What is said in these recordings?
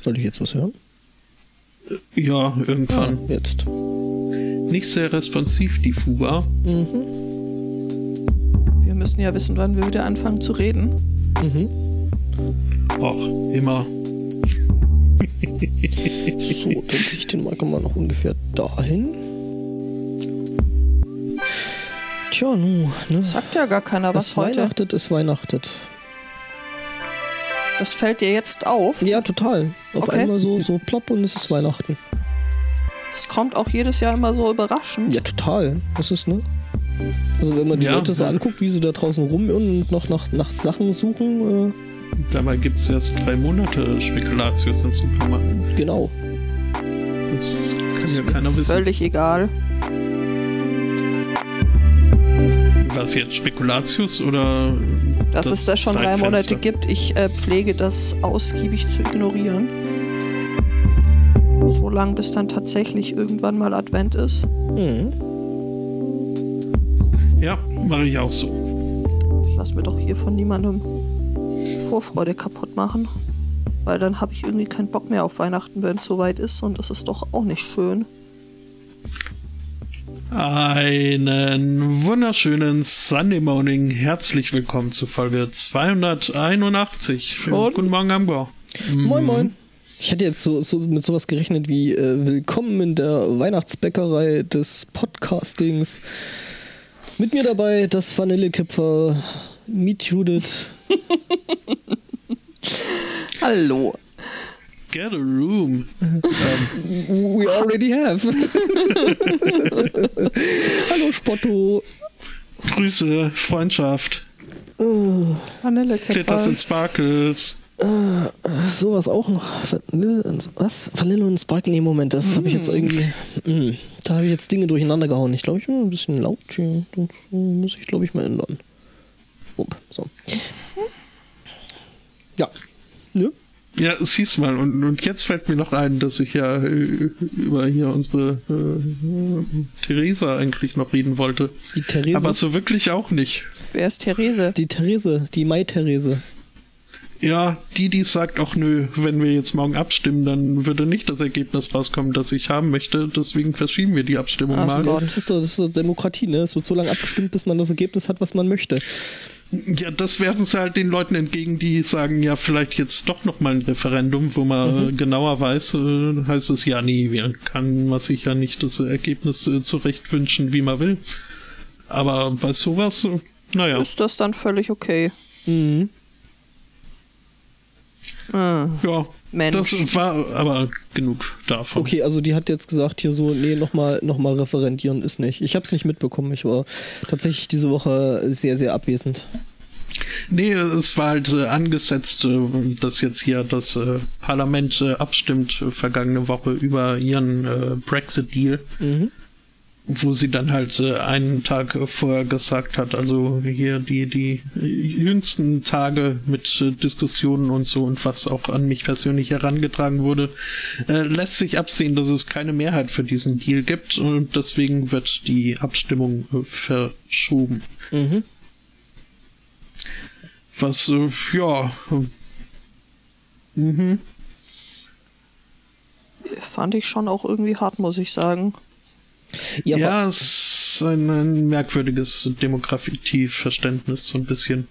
Soll ich jetzt was hören? Ja, irgendwann. Ah, jetzt. Nicht sehr responsiv, die Fuga. Mhm. Wir müssen ja wissen, wann wir wieder anfangen zu reden. Mhm. Auch immer. so, dann ziehe ich den Marker mal noch ungefähr dahin. Tja, nu, ne? Sagt ja gar keiner was es heute. weihnachtet, es weihnachtet. Das fällt dir jetzt auf. Ja, total. Auf Okay. einmal so, so plopp und es ist Weihnachten. Es kommt auch jedes Jahr immer so überraschend. Ja, total. Das ist, ne? Also wenn man die Ja, Leute so ja. anguckt, wie sie da draußen rumirren und noch nach, nach Sachen suchen, Dabei gibt es erst drei Monate Spekulatius im Supermarkt. äh, genau. Das kann ja keiner wissen. Völlig egal. Was jetzt Spekulatius oder. Dass das es das schon drei? Monate gibt. Ich äh, pflege das ausgiebig zu ignorieren. So lang, bis dann tatsächlich irgendwann mal Advent ist. Mhm. Ja, mache ich auch so. Ich lass mir doch hier von niemandem Vorfreude kaputt machen. Weil dann habe ich irgendwie keinen Bock mehr auf Weihnachten, wenn es soweit ist. Und das ist doch auch nicht schön. Einen wunderschönen Sunday Morning. Herzlich willkommen zu Folge 281. Schon? Guten Morgen, Ambor. Moin, moin. Ich hätte jetzt so, so mit sowas gerechnet wie äh, Willkommen in der Weihnachtsbäckerei des Podcastings. Mit mir dabei das Vanillekipfer Meet Judith. Hallo. Get a room. We already have. Hallo Spotto. Grüße, Freundschaft. Vanillekipferl. Glitters und Sparkles. Sowas auch noch. Vanille und, was? Vanille und Sparkling im Moment, das habe ich jetzt irgendwie. Mm, da habe ich jetzt Dinge durcheinander gehauen. Ich glaube, ich bin ein bisschen laut hier. Das äh, muss ich, glaube ich, mal ändern. Wump, so. Ja. Ne? Ja, siehst mal, und, und jetzt fällt mir noch ein, dass ich ja äh, über hier unsere äh, Theresa eigentlich noch reden wollte. Die Therese. Aber so wirklich auch nicht. Wer ist Therese? die Therese, die Mai-Therese. Ja, die, die sagt auch nö, wenn wir jetzt morgen abstimmen, dann würde nicht das Ergebnis rauskommen, das ich haben möchte. Deswegen verschieben wir die Abstimmung Ach mal. Gott. Das ist, doch, das ist doch Demokratie, ne? Es wird so lange abgestimmt, bis man das Ergebnis hat, was man möchte. Ja, das werfen sie halt den Leuten entgegen, die sagen, ja, vielleicht jetzt doch noch mal ein Referendum, wo man äh, genauer weiß, äh, heißt es ja, nee, kann man sich ja nicht das Ergebnis äh, zurecht wünschen, wie man will. Aber bei sowas, naja, Ist das dann völlig okay? Mhm. Ah, ja, Mensch. das war aber genug davon. Okay, also die hat jetzt gesagt, hier so, nee, nochmal noch mal referendieren ist nicht. Ich habe es nicht mitbekommen. Ich war tatsächlich diese Woche sehr, sehr abwesend. Nee, es war halt äh, angesetzt, äh, dass jetzt hier das äh, Parlament äh, abstimmt äh, vergangene Woche über ihren äh, Brexit-Deal, Mhm. Wo sie dann halt äh, einen Tag vorher gesagt hat, also hier die, die jüngsten Tage mit äh, Diskussionen und so und was auch an mich persönlich herangetragen wurde, äh, lässt sich absehen, dass es keine Mehrheit für diesen Deal gibt und deswegen wird die Abstimmung verschoben. Mhm. Was, ja. Mhm. Fand ich schon auch irgendwie hart, muss ich sagen. Ja, Ja, es ist ein, ein merkwürdiges Demografieverständnis, so ein bisschen.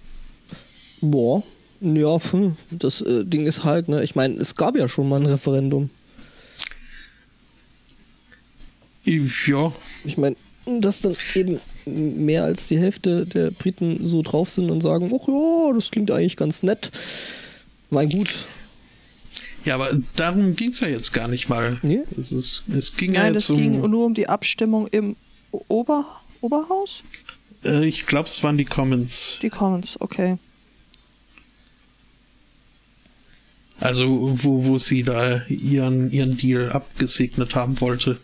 boah. Ja, hm, das äh, Ding ist halt, ne, ich meine, es gab ja schon mal ein Referendum. Ja, Ich meine, dass dann eben mehr als die Hälfte der Briten so drauf sind und sagen, ach ja, das klingt eigentlich ganz nett. Mein gut. Ja, aber darum ging es ja jetzt gar nicht mal. Nee? Es, ist, es ging ja Nein, das ging um, nur um die Abstimmung im Ober Oberhaus? äh, ich glaube, es waren die Commons. Die Commons, okay. Also, wo, wo sie da ihren, ihren Deal abgesegnet haben wollte.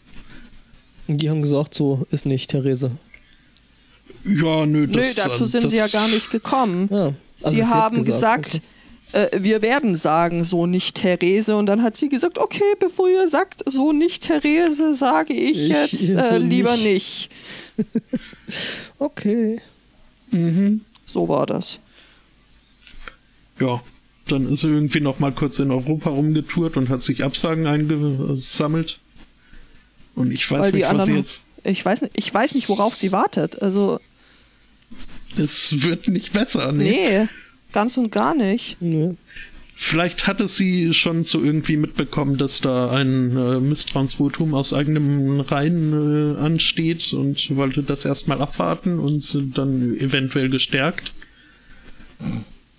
Und die haben gesagt, so ist nicht, Therese. Ja, nö, das Nö, dazu äh, sind das, sie ja gar nicht gekommen. Ja, also sie haben gesagt, äh, wir werden sagen, so nicht Therese. Und dann hat sie gesagt, okay, bevor ihr sagt, so nicht Therese, sage ich, Ich, jetzt so äh, lieber nicht. nicht. Okay. Mhm. So war das. Ja. Dann ist er irgendwie noch mal kurz in Europa rumgetourt und hat sich Absagen eingesammelt. Und ich weiß Weil die nicht, was sie anderen. jetzt. Ich weiß, nicht, ich weiß nicht, worauf sie wartet. Also, Es wird nicht besser, ne? nee, ganz und gar nicht. Nee. Vielleicht hatte sie schon so irgendwie mitbekommen, dass da ein äh, Misstrauensvotum aus eigenem Reihen äh, ansteht und wollte das erstmal abwarten und sind dann eventuell gestärkt.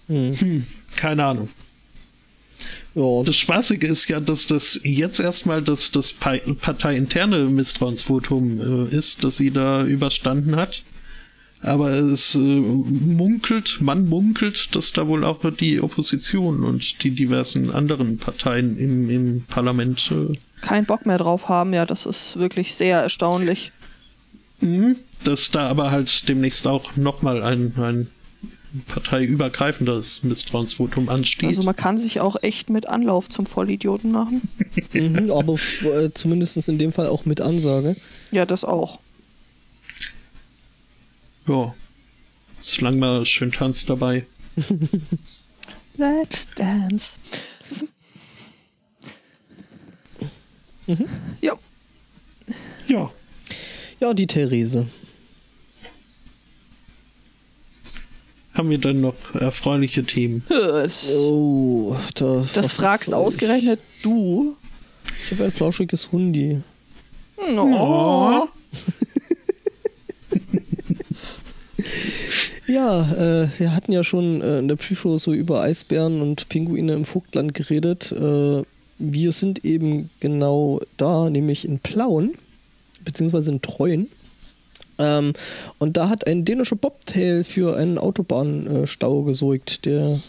Hm, keine Ahnung. Ja, Das Spaßige ist ja, dass das jetzt erstmal das, das pa- parteiinterne Misstrauensvotum äh, ist, das sie da überstanden hat. Aber es äh, munkelt, man munkelt, dass da wohl auch die Opposition und die diversen anderen Parteien im, im Parlament äh, Kein Bock mehr drauf haben, ja, das ist wirklich sehr erstaunlich. dass da aber halt demnächst auch nochmal ein, ein parteiübergreifendes Misstrauensvotum ansteht. Also man kann sich auch echt mit Anlauf zum Vollidioten machen. mhm, aber äh, zumindest in dem Fall auch mit Ansage. Ja, das auch. Ja. Solange mal schön tanzt dabei. Let's dance. Das Ja, Ja. Ja, die Therese. Haben wir dann noch erfreuliche Themen? das, Oh, da, das fragst ausgerechnet du. Ich habe ein flauschiges Hundi. No. Ja, äh, wir hatten ja schon äh, in der Pre-Show so über Eisbären und Pinguine im Vogtland geredet. Äh, wir sind eben genau da, nämlich in Plauen, beziehungsweise in Treuen. Ähm, und da hat ein dänischer Bobtail für einen Autobahnstau gesorgt. Der,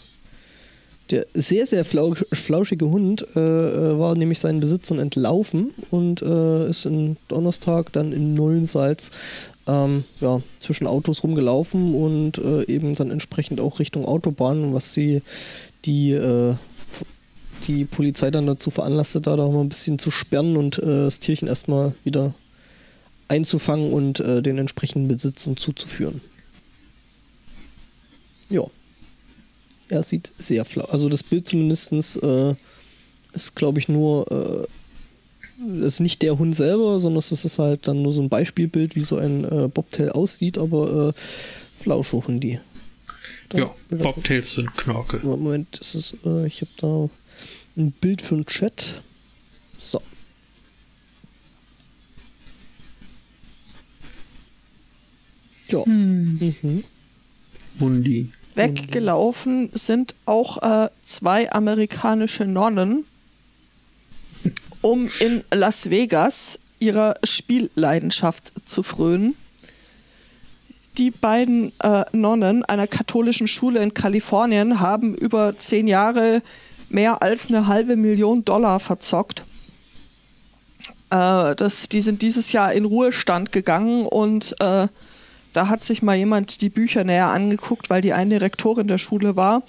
der sehr, sehr flau flauschige Hund äh, äh, war nämlich seinen Besitzern entlaufen und äh, ist am Donnerstag dann in Nullensalz ähm, ja, zwischen Autos rumgelaufen und äh, eben dann entsprechend auch Richtung Autobahn, was sie die, äh, die Polizei dann dazu veranlasste, da, da mal ein bisschen zu sperren und äh, das Tierchen erstmal wieder einzufangen und äh, den entsprechenden Besitzern zuzuführen. Ja. Er sieht sehr flau. Also das Bild zumindest äh, ist, glaube ich, nur das ist nicht der Hund selber, sondern es ist halt dann nur so ein Beispielbild, wie so ein äh, Bobtail aussieht, aber äh, Flauschohundi. Da- Ja, Bobtails sind Knorke. Moment, das ist, äh, ich habe da ein Bild für den Chat. So. Ja. Mhm. Hundi. Weggelaufen sind auch äh, zwei amerikanische Nonnen, um in Las Vegas ihrer Spielleidenschaft zu frönen. Die beiden äh, Nonnen einer katholischen Schule in Kalifornien haben über zehn Jahre mehr als eine halbe Million Dollar verzockt. Äh, das, die sind dieses Jahr in Ruhestand gegangen und äh, da hat sich mal jemand die Bücher näher angeguckt, weil die eine Rektorin der Schule war.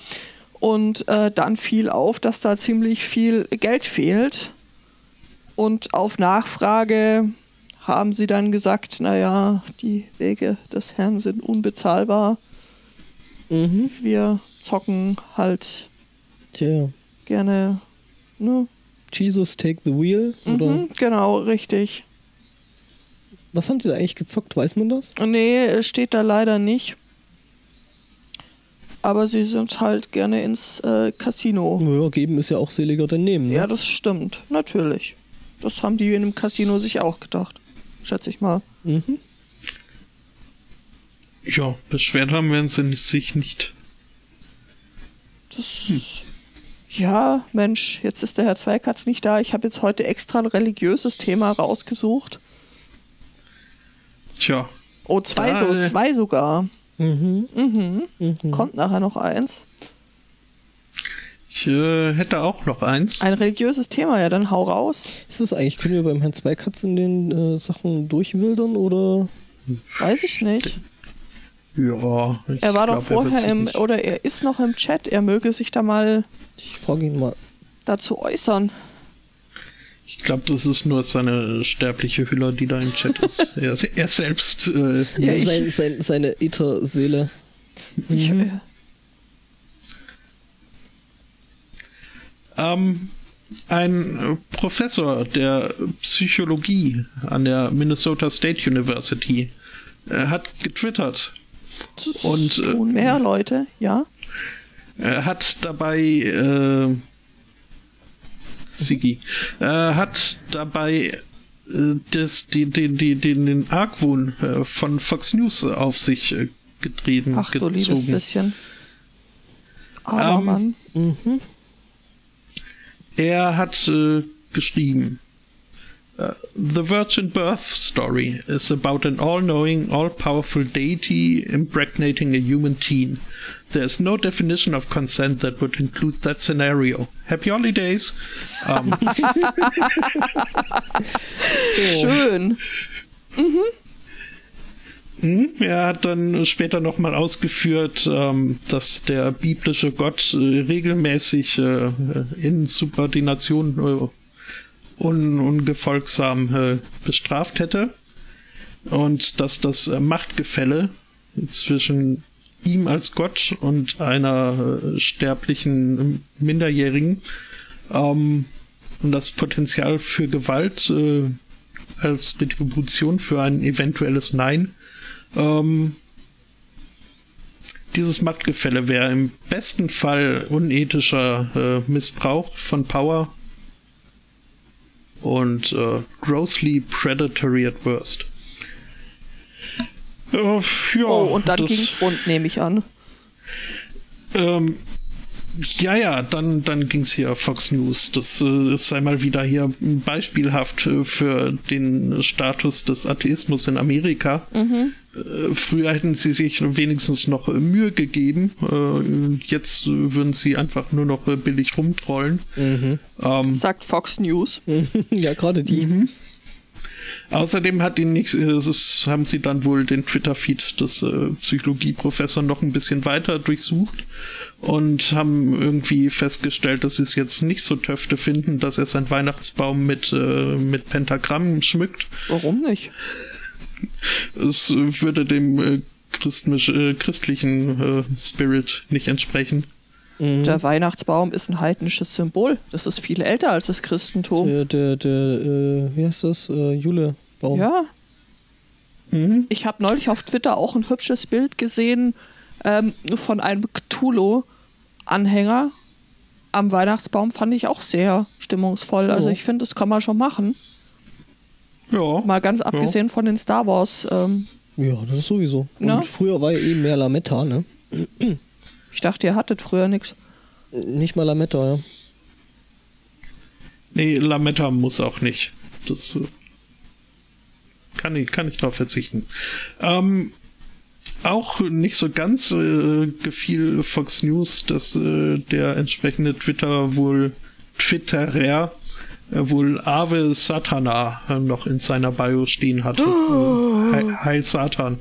Und äh, dann fiel auf, dass da ziemlich viel Geld fehlt. Und auf Nachfrage haben sie dann gesagt, naja, die Wege des Herrn sind unbezahlbar. Mhm. Wir zocken halt Tja. gerne. Ne? Jesus take the wheel. Oder Mhm, genau, richtig. was haben die da eigentlich gezockt? Weiß man das? Nee, steht da leider nicht. Aber sie sind halt gerne ins äh, Casino. Ja, geben ist ja auch seliger denn nehmen. Ne? Ja, das stimmt, natürlich. Das haben die in einem Casino sich auch gedacht. Schätze ich mal. Mhm. Ja, beschwert haben werden sie sich nicht. Das. Ja, Mensch, jetzt ist der Herr Zweikatz nicht da. Ich habe jetzt heute extra ein religiöses Thema rausgesucht. Tja, Oh, zwei, so, Ah, äh. zwei sogar. Mhm. Mhm. Mhm. Kommt nachher noch eins. Ich äh, hätte auch noch eins. Ein religiöses Thema, ja, dann hau raus. Ist das eigentlich, können wir beim Herrn Zweikatz in den äh, Sachen durchwildern oder? Weiß ich nicht. Ja, ich Er war glaub, doch vorher im, nicht- oder er ist noch im Chat. Er möge sich da mal Ich frage ihn mal. dazu äußern. Ich glaube, das ist nur seine sterbliche Hülle, die da im Chat ist. er, er selbst. Äh, Ja, ich- sein, sein, seine Äther-Seele. Ich, Mhm. Ähm, ein Professor der Psychologie an der Minnesota State University äh, hat getwittert. Und, äh, tun mehr Leute, ja. Er hat dabei äh, Sigi, äh, hat dabei äh, das, die, die, die, den, den Argwohn äh, von Fox News auf sich äh, getreten. Ach du gezogen. liebes bisschen. Aber Ähm, Mann. Er hat äh, geschrieben. uh, The virgin birth story is about an all knowing, all powerful deity impregnating a human teen. There is no definition of consent that would include that scenario. Happy holidays! Um, Schön. Hm, Er hat dann später nochmal ausgeführt, ähm, dass der biblische Gott äh, regelmäßig äh, in Subordination äh, un ungefolgsam bestraft hätte. Und dass das Machtgefälle zwischen ihm als Gott und einer sterblichen Minderjährigen ähm, und das Potenzial für Gewalt als Retribution für ein eventuelles Nein ähm, dieses Machtgefälle wäre im besten Fall unethischer äh, Missbrauch von Power und äh, grossly predatory at worst. Äh, ja, Oh, und dann das- ging's rund, nehme ich an. ähm, ja, ja, dann, dann ging's hier Fox News. Das äh, ist einmal wieder hier beispielhaft äh, für den Status des Atheismus in Amerika. Äh, früher hätten sie sich wenigstens noch Mühe gegeben. Äh, jetzt würden sie einfach nur noch billig rumtrollen. Ähm, Sagt Fox News. ja, gerade die. Außerdem hat ihn nicht, äh, haben sie dann wohl den Twitter-Feed des äh, Psychologieprofessors noch ein bisschen weiter durchsucht und haben irgendwie festgestellt, dass sie es jetzt nicht so töfte finden, dass er seinen Weihnachtsbaum mit, äh, mit Pentagrammen schmückt. Warum nicht? Es würde dem äh, äh, christlichen äh, Spirit nicht entsprechen. Der Weihnachtsbaum ist ein heidnisches Symbol. Das ist viel älter als das Christentum. Der, der, der äh, wie heißt das? Äh, Jule-Baum. Ja. Mhm. Ich habe neulich auf Twitter auch ein hübsches Bild gesehen ähm, von einem Cthulhu-Anhänger am Weihnachtsbaum. Fand ich auch sehr stimmungsvoll. Also Ja. ich finde, das kann man schon machen. Ja. Mal ganz abgesehen von den Star Wars. Ähm, Ja, das ist sowieso. Und Ja. früher war ja eben mehr Lametta, ne? ich dachte, ihr hattet früher nichts. Nicht mal Lametta, ja. Nee, Lametta muss auch nicht. Das äh, kann ich, kann ich drauf verzichten. Ähm, auch nicht so ganz äh, gefiel Fox News, dass äh, der entsprechende Twitter wohl Twitterer wohl Ave Satana äh, noch in seiner Bio stehen hatte. Äh, Heil, Heil Satan.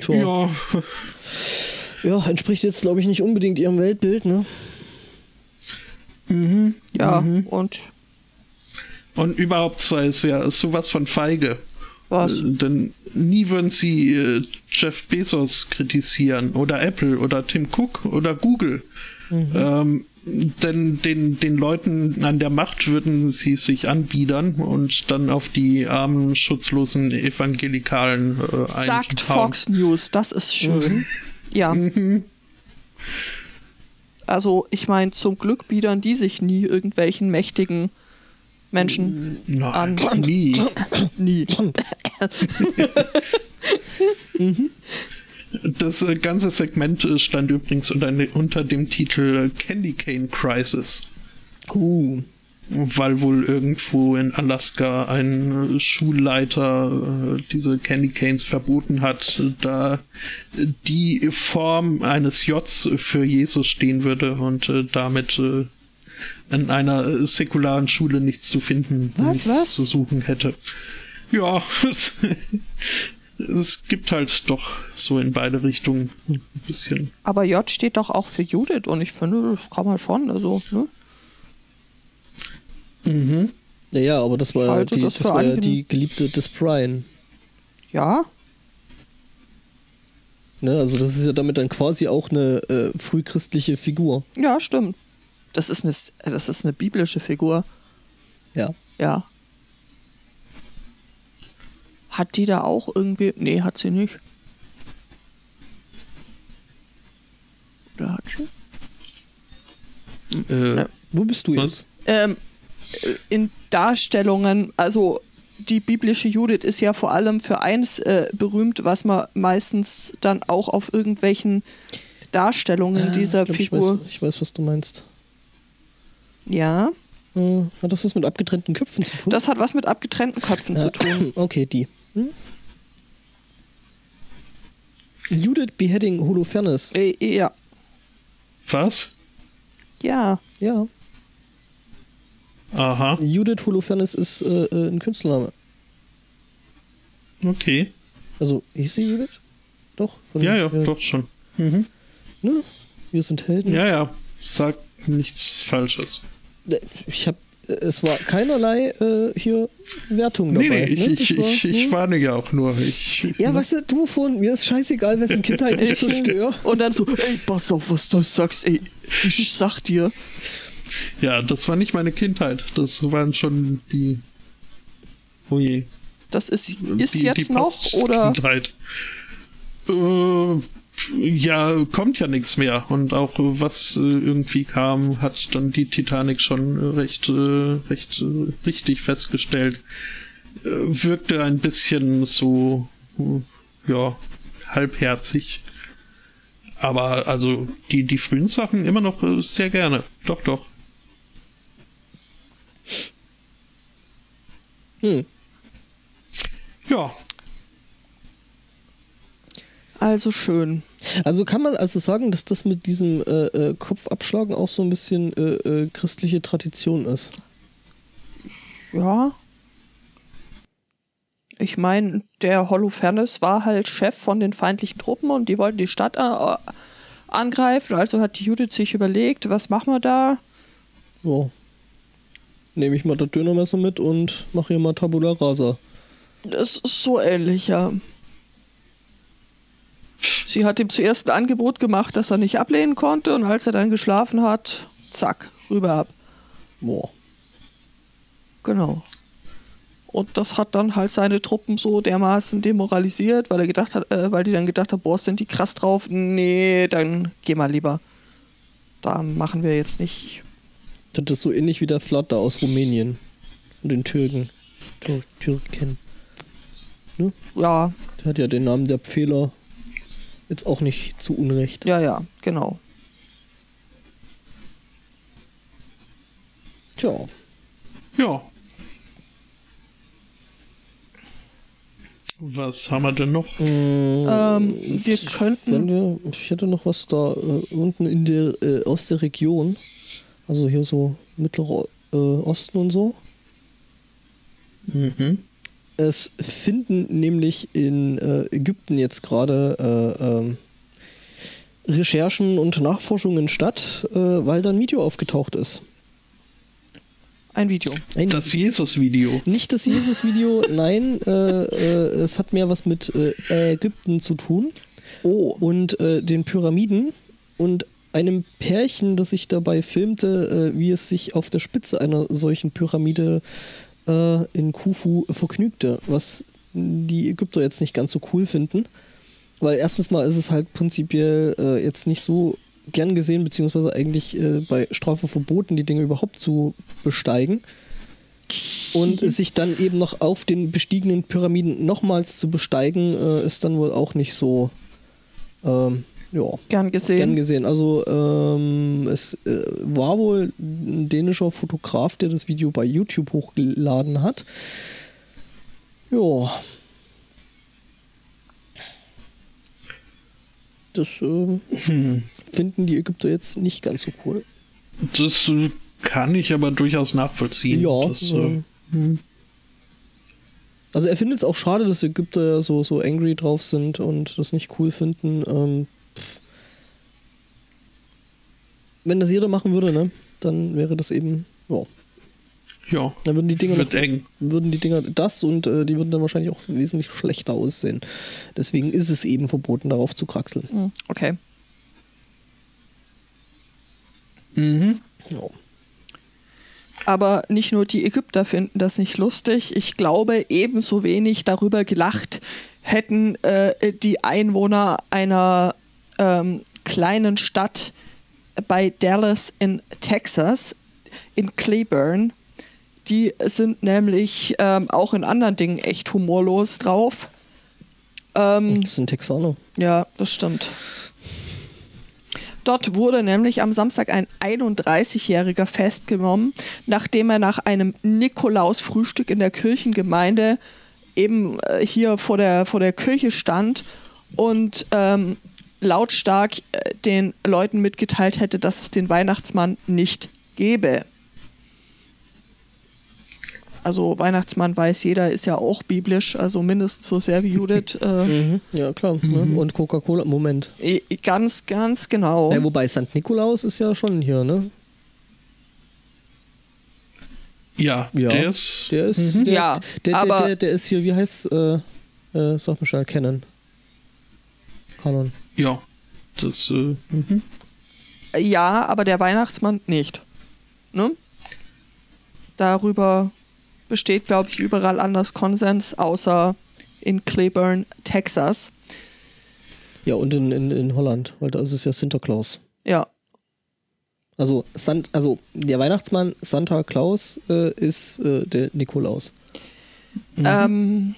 Sure. Ja. Ja, entspricht jetzt, glaube ich, nicht unbedingt ihrem Weltbild, ne? Ja, und und überhaupt sei es ja sowas von feige. was? Äh, Denn nie würden sie äh, Jeff Bezos kritisieren oder Apple oder Tim Cook oder Google. Ähm, denn den, den Leuten an der Macht würden sie sich anbiedern und dann auf die armen, schutzlosen Evangelikalen äh, Sagt. Fox News, das ist schön. Ja. Also, ich meine, zum Glück biedern die sich nie irgendwelchen mächtigen Menschen Nein, an. nie. Nie. Das äh, ganze Segment äh, stand übrigens unter, unter dem Titel Candy Cane Crisis. Uh. Weil wohl irgendwo in Alaska ein äh, Schulleiter diese Candy Canes verboten hat, da die Form eines Js für Jesus stehen würde und damit in einer säkularen Schule nichts zu finden, Was, nichts was? zu suchen hätte. Ja, es, gibt halt doch so in beide Richtungen ein bisschen. Aber J steht doch auch für Judith und ich finde, das kann man schon. Also, ne? Mhm. Naja, aber das war, ja die, das das war ja die Geliebte des Brian. Ja. Ne? Also das ist ja damit dann quasi auch eine äh, frühchristliche Figur. Ja, stimmt. Das ist eine, das ist eine biblische Figur. Ja. Ja. Hat die da auch irgendwie. Nee, hat sie nicht. Oder hat sie? Äh, Ja. Wo bist du Was? jetzt? Ähm, äh, in Darstellungen, also die biblische Judith ist ja vor allem für eins äh, berühmt, was man meistens dann auch auf irgendwelchen Darstellungen dieser Ich glaub, Figur. Ich weiß, ich weiß, was du meinst. Ja, Äh, hat das was mit abgetrennten Köpfen zu tun? das hat was mit abgetrennten Köpfen zu tun. Okay, die. Hm? Judith Beheading Holofernes. Äh, ja, was? ja. Ja. Aha, Judith Holofernes ist äh, äh, ein Künstlername. okay. Also, hieß sie Judith? Doch? Von, Ja, ja, äh, doch schon. Mhm. Ne? Wir sind Helden. Ja, ja, sag nichts Falsches. Äh, Ich hab. Es war keinerlei äh, hier Wertung dabei. Nee, nee, ich, ne? ich, war ich, ich nur- warne ja auch nur. Ich, Ja, weißt du, du von mir ist scheißegal, wessen Kindheit ich zerstöre. Und dann so, ey, pass auf, was du sagst, ey, ich sag dir. ja, das war nicht meine Kindheit. Das waren schon die. Oh je. Das ist, ist die, jetzt die noch oder? Postkindheit. Äh, ja, kommt ja nichts mehr. Und auch äh, was äh, irgendwie kam, hat dann die Titanic schon äh, recht, äh, recht äh, richtig festgestellt. Äh, wirkte ein bisschen so, ja, halbherzig. Aber also die, die frühen Sachen immer noch sehr gerne. Doch, doch. Hm. Ja, Also schön. Also kann man also sagen, dass das mit diesem äh, äh, Kopfabschlagen auch so ein bisschen äh, äh, christliche Tradition ist. Ja. Ich meine, der Holofernes war halt Chef von den feindlichen Truppen und die wollten die Stadt äh, angreifen. Also hat die Judith sich überlegt, was machen wir da? So. Nehme ich mal das Dönermesser mit und mache hier mal Tabula Rasa. Das ist so ähnlich, ja. Sie hat ihm zuerst ein Angebot gemacht, das er nicht ablehnen konnte und als er dann geschlafen hat, zack, rüber ab. Boah. Genau. Und das hat dann halt seine Truppen so dermaßen demoralisiert, weil er gedacht hat, äh, weil die dann gedacht haben, boah, sind die krass drauf. Nee, dann geh mal lieber. Da machen wir jetzt nicht. Das ist so ähnlich wie der Flatter aus Rumänien. Und den Türken. Tür Türken. Ja, Der hat ja den Namen der Pfähler jetzt auch nicht zu Unrecht. ja, ja, genau. Tja. ja. Was haben wir denn noch? Ähm, wir Wenn könnten. wir, ich hätte noch was da äh, unten in der, äh, aus der Region. Also hier so Mittlerer äh, Osten und so. Mhm. Es finden nämlich in äh, Ägypten jetzt gerade äh, ähm, Recherchen und Nachforschungen statt, äh, weil da ein Video aufgetaucht ist. Ein Video. Ein Das Jesus-Video. Nicht das Jesus-Video, nein, äh, äh, es hat mehr was mit äh, Ägypten zu tun. Oh. Und äh, den Pyramiden und einem Pärchen, das sich dabei filmte, äh, wie es sich auf der Spitze einer solchen Pyramide äh, in Khufu vergnügte, was die Ägypter jetzt nicht ganz so cool finden. Weil erstens mal ist es halt prinzipiell äh, jetzt nicht so gern gesehen, beziehungsweise eigentlich äh, bei Strafe verboten, die Dinge überhaupt zu besteigen. Und sich dann eben noch auf den bestiegenen Pyramiden nochmals zu besteigen, äh, ist dann wohl auch nicht so ähm, ja, Gern gesehen. gern gesehen. Also ähm, es äh, war wohl ein dänischer Fotograf, der das Video bei YouTube hochgeladen hat. Ja. Das ähm, finden die Ägypter jetzt nicht ganz so cool. Das äh, kann ich aber durchaus nachvollziehen. Ja, Das, äh, hm. Also er findet es auch schade, dass Ägypter so, so angry drauf sind und das nicht cool finden. Ähm, wenn das jeder machen würde, ne, dann wäre das eben, ja, ja. dann würden die Dinger Wird noch, eng. würden die Dinger das und äh, die würden dann wahrscheinlich auch wesentlich schlechter aussehen. Deswegen ist es eben verboten, darauf zu kraxeln. Hm, Okay. Mhm. Ja. Aber nicht nur die Ägypter finden das nicht lustig. Ich glaube, ebenso wenig darüber gelacht hätten äh, die Einwohner einer ähm, kleinen Stadt bei Dallas in Texas, in Cleburne. Die sind nämlich ähm, auch in anderen Dingen echt humorlos drauf. Ähm, Das sind Texaner. ja, das stimmt. Dort wurde nämlich am Samstag ein 31-Jähriger festgenommen, nachdem er nach einem Nikolaus-Frühstück in der Kirchengemeinde eben äh, hier vor der, vor der Kirche stand und ähm, lautstark äh, den Leuten mitgeteilt hätte, dass es den Weihnachtsmann nicht gebe. Also Weihnachtsmann weiß jeder, ist ja auch biblisch, also mindestens so sehr wie Judith. Äh, Mhm. Ja, klar. Ne? Und Coca-Cola, Moment. ganz, ganz genau. Ja, wobei St. Nikolaus ist ja schon hier, ne? Ja, Ja. der ist. Der ist, Mhm. der, Ja, der, der, aber- der, der ist hier, wie heißt, äh, äh, sag mal schnell, Canon. Kanon. Ja. Das, äh, mhm. Ja, aber der Weihnachtsmann nicht. Ne? Darüber besteht, glaube ich, überall anders Konsens, außer in Cleburne, Texas. Ja, und in, in, in Holland, weil da ist es ja Sinterklaus. Ja, Also, Sant, also der Weihnachtsmann Santa Claus äh, ist äh, der Nikolaus. Ähm,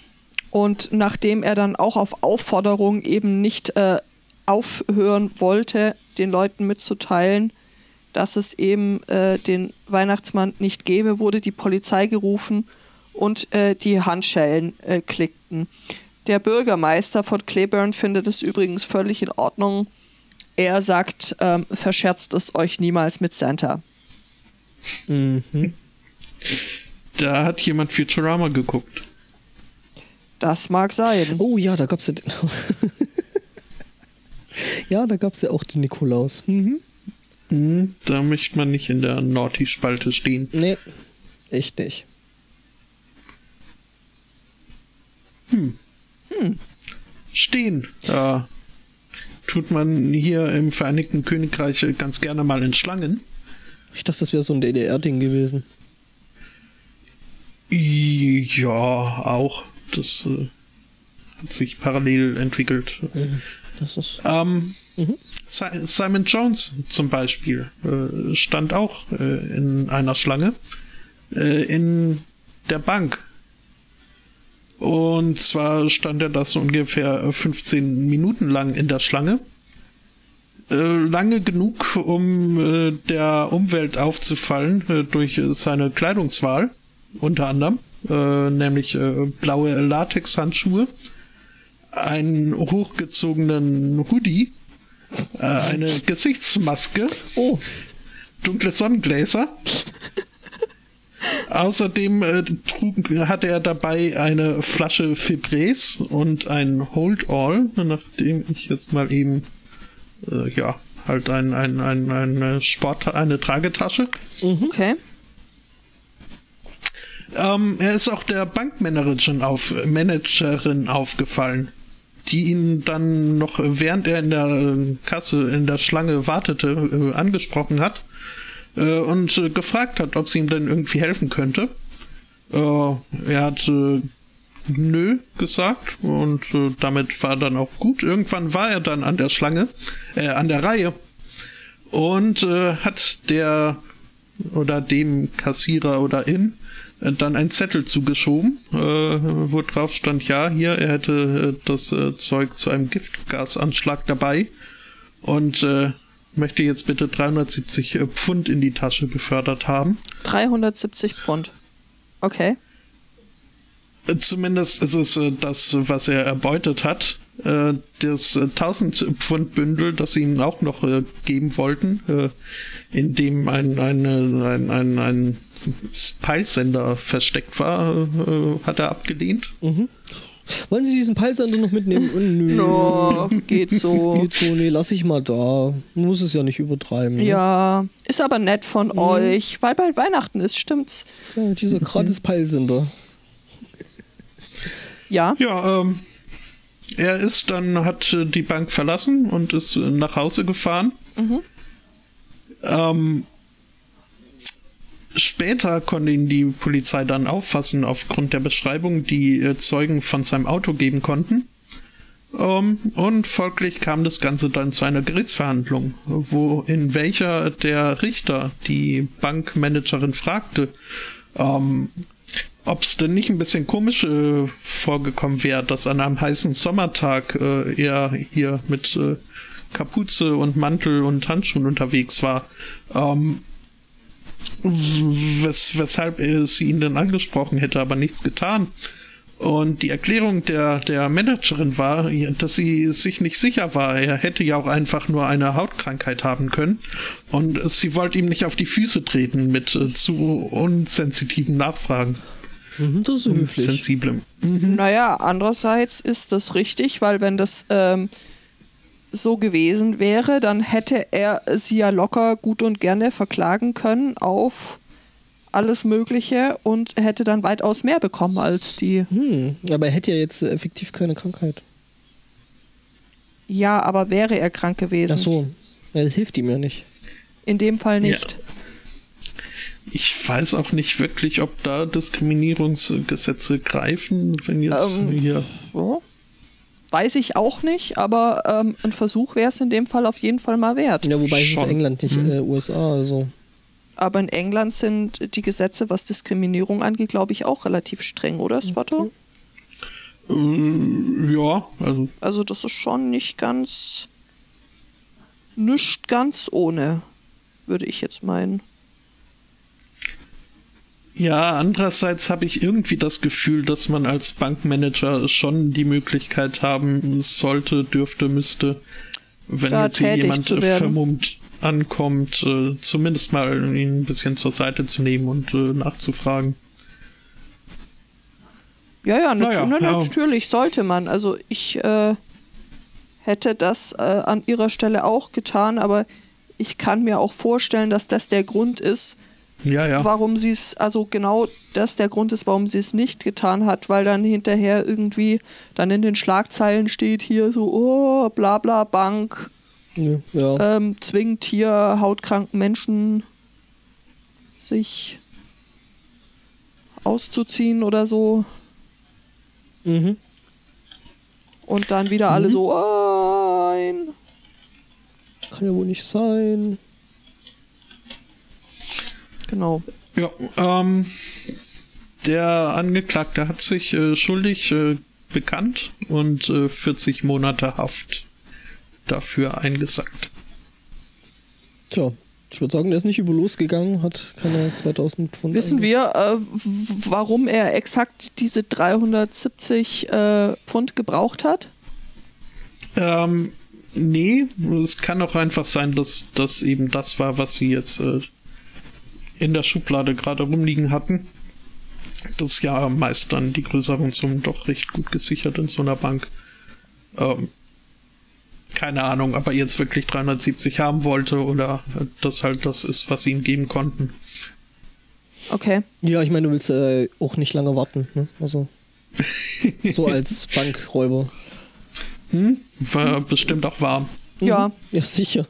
und nachdem er dann auch auf Aufforderung eben nicht äh, aufhören wollte, den Leuten mitzuteilen, dass es eben äh, den Weihnachtsmann nicht gäbe, wurde die Polizei gerufen und äh, die Handschellen äh, klickten. Der Bürgermeister von Cleburne findet es übrigens völlig in Ordnung. Er sagt, ähm, verscherzt es euch niemals mit Santa. Da hat jemand Futurama geguckt. Das mag sein. Oh ja, da gab's ja den. Ja, da gab's ja auch den Nikolaus. Mhm. Mhm. Da möchte man nicht in der Naughty-Spalte stehen. Nee, echt nicht. Stehen. Da tut man hier im Vereinigten Königreich ganz gerne mal in Schlangen. Ich dachte, das wäre so ein DDR-Ding gewesen. Ja, auch. Das äh, hat sich parallel entwickelt. Das ist. Ähm, Si- Simon Jones zum Beispiel äh, stand auch äh, in einer Schlange äh, in der Bank. Und zwar stand er das ungefähr 15 Minuten lang in der Schlange. Äh, lange genug, um äh, der Umwelt aufzufallen äh, durch seine Kleidungswahl, unter anderem, nämlich blaue Latexhandschuhe, einen hochgezogenen Hoodie, äh, eine Gesichtsmaske, Oh, dunkle Sonnengläser. Außerdem äh, trug, hatte er dabei eine Flasche Febreze und ein Hold All, nachdem ich jetzt mal eben äh, ja halt ein, ein, ein, eine Sport eine Tragetasche. Okay. Ähm, er ist auch der Bankmanagerin auf, Managerin aufgefallen, die ihn dann noch, während er in der äh, Kasse, in der Schlange wartete, äh, angesprochen hat äh, und gefragt hat, ob sie ihm denn irgendwie helfen könnte. Er hat nö gesagt und damit war dann auch gut. Irgendwann war er dann an der Schlange, äh, an der Reihe und hat der oder dem Kassierer oder in dann ein Zettel zugeschoben, äh, wo drauf stand, ja, hier, er hätte äh, das äh, Zeug zu einem Giftgasanschlag dabei und äh, möchte jetzt bitte 370 äh, Pfund in die Tasche befördert haben. 370 Pfund. Okay. Äh, Zumindest ist es äh, das, was er erbeutet hat. Äh, das äh, 1000 Pfund Bündel, das sie ihm auch noch äh, geben wollten, äh, in dem ein, eine, ein, ein, ein Peilsender versteckt war, äh, hat er abgelehnt. wollen Sie diesen Peilsender noch mitnehmen? Oh, nö. No, geht so. Geht so, nee, lass ich mal da. Muss es ja nicht übertreiben. ne? Ja, ist aber nett von euch, weil bald Weihnachten ist, stimmt's? ja dieser gratis Peilsender. Ja. Ja, ähm, er ist dann, hat äh, die Bank verlassen und ist äh, nach Hause gefahren. Ähm, später konnte ihn die Polizei dann auffassen aufgrund der Beschreibung, die äh, Zeugen von seinem Auto geben konnten. Ähm, und folglich kam das Ganze dann zu einer Gerichtsverhandlung, wo in welcher der Richter die Bankmanagerin fragte, ähm, ob es denn nicht ein bisschen komisch äh, vorgekommen wäre, dass an einem heißen Sommertag äh, er hier mit äh, Kapuze und Mantel und Handschuhen unterwegs war. Ähm, wes weshalb sie ihn denn angesprochen hätte, aber nichts getan. Und die Erklärung der, der Managerin war, dass sie sich nicht sicher war. Er hätte ja auch einfach nur eine Hautkrankheit haben können. Und sie wollte ihm nicht auf die Füße treten mit äh, zu unsensitiven Nachfragen. Mhm, das ist höflich. Sensiblem. Mhm. Naja, andererseits ist das richtig, weil wenn das ähm, so gewesen wäre, dann hätte er sie ja locker gut und gerne verklagen können auf alles Mögliche und hätte dann weitaus mehr bekommen als die. Hm, aber er hätte ja jetzt effektiv keine Krankheit. Ja, aber wäre er krank gewesen? Ach so, ja, das hilft ihm ja nicht. In dem Fall nicht. Ja. Ich weiß auch nicht wirklich, ob da Diskriminierungsgesetze greifen, wenn jetzt ähm, hier. So. Weiß ich auch nicht, aber ähm, ein Versuch wäre es in dem Fall auf jeden Fall mal wert. Ja, wobei Schon. es ist England, nicht hm. äh, USA, also. Aber in England sind die Gesetze, was Diskriminierung angeht, glaube ich, auch relativ streng, oder, Swatto? Mhm. Äh, ja, also. Also, das ist schon nicht ganz. nicht ganz ohne, würde ich jetzt meinen. Ja, andererseits habe ich irgendwie das Gefühl, dass man als Bankmanager schon die Möglichkeit haben sollte, dürfte, müsste, wenn da jetzt hier jemand vermummt ankommt, äh, zumindest mal ihn ein bisschen zur Seite zu nehmen und äh, nachzufragen. Ja, ja, naja, na, ja, natürlich sollte man. Also ich äh, hätte das äh, an ihrer Stelle auch getan, aber ich kann mir auch vorstellen, dass das der Grund ist, ja, ja. warum sie es, also genau das der Grund ist, warum sie es nicht getan hat, weil dann hinterher irgendwie dann in den Schlagzeilen steht hier so, oh, bla bla Bank, ja, ja. Ähm, zwingt hier hautkranken Menschen sich auszuziehen oder so. Mhm. Und dann wieder mhm. alle so, ein. Kann ja wohl nicht sein. Genau. Ja, ähm, der Angeklagte hat sich äh, schuldig äh, bekannt und äh, 40 Monate Haft dafür eingesackt. Tja, ich würde sagen, der ist nicht über losgegangen, hat keine 2000 Pfund. Wissen wir, äh, warum er exakt diese 370 äh, Pfund gebraucht hat? Ähm, nee, es kann auch einfach sein, dass das eben das war, was sie jetzt äh, in der Schublade gerade rumliegen hatten. Das ist ja meist dann die größeren Summen doch recht gut gesichert in so einer Bank. Ähm, keine Ahnung, ob er jetzt wirklich 370 haben wollte oder das halt das ist, was sie ihm geben konnten. Okay. Ja, ich meine, du willst äh, auch nicht lange warten, ne? Also. so als Bankräuber. Hm? War bestimmt auch warm. Ja. Ja, sicher.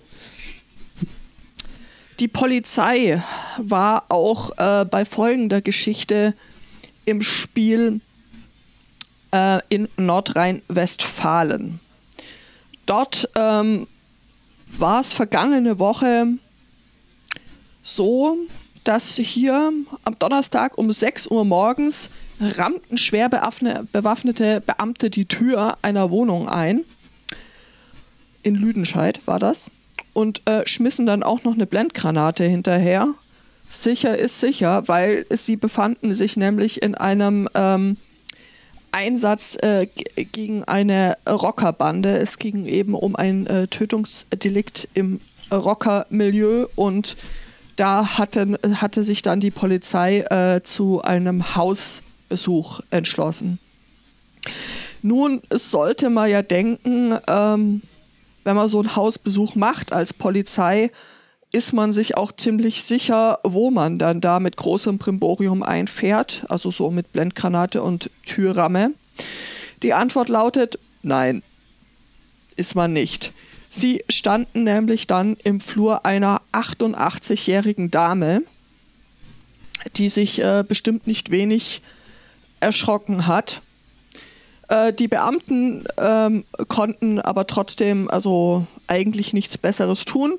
Die Polizei war auch äh, bei folgender Geschichte im Spiel äh, in Nordrhein-Westfalen. Dort ähm, war es vergangene Woche so, dass hier am Donnerstag um 6 Uhr morgens rammten schwer bewaffnete Beamte die Tür einer Wohnung ein. In Lüdenscheid war das und äh, schmissen dann auch noch eine Blendgranate hinterher. Sicher ist sicher, weil sie befanden sich nämlich in einem ähm, Einsatz äh, gegen eine Rockerbande. Es ging eben um ein äh, Tötungsdelikt im Rockermilieu und da hatten, hatte sich dann die Polizei äh, zu einem Hausbesuch entschlossen. Nun sollte man ja denken, ähm, wenn man so einen Hausbesuch macht als Polizei, ist man sich auch ziemlich sicher, wo man dann da mit großem Primborium einfährt, also so mit Blendgranate und Türramme. Die Antwort lautet nein, ist man nicht. Sie standen nämlich dann im Flur einer 88-jährigen Dame, die sich äh, bestimmt nicht wenig erschrocken hat. Äh, die Beamten ähm, konnten aber trotzdem also eigentlich nichts Besseres tun,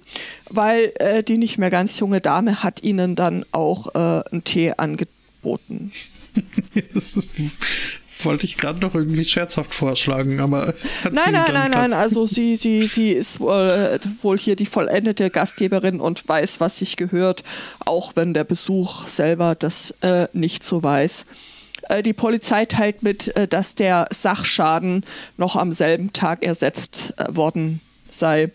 weil äh, die nicht mehr ganz junge Dame hat ihnen dann auch äh, einen Tee angeboten. das wollte ich gerade noch irgendwie scherzhaft vorschlagen, aber nein, nein, nein, nein. Also sie, sie, sie ist wohl, wohl hier die vollendete Gastgeberin und weiß, was sich gehört, auch wenn der Besuch selber das äh, nicht so weiß. Äh, die Polizei teilt mit, äh, dass der Sachschaden noch am selben Tag ersetzt äh, worden sei.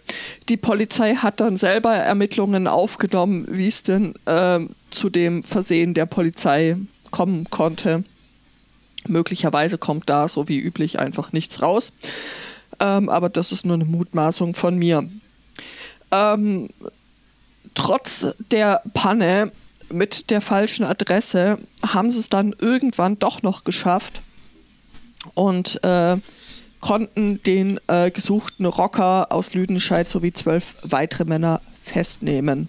Die Polizei hat dann selber Ermittlungen aufgenommen, wie es denn äh, zu dem Versehen der Polizei kommen konnte. Möglicherweise kommt da, so wie üblich, einfach nichts raus. Ähm, aber das ist nur eine Mutmaßung von mir. Ähm, trotz der Panne mit der falschen Adresse haben sie es dann irgendwann doch noch geschafft und äh, konnten den äh, gesuchten Rocker aus Lüdenscheid sowie zwölf weitere Männer festnehmen.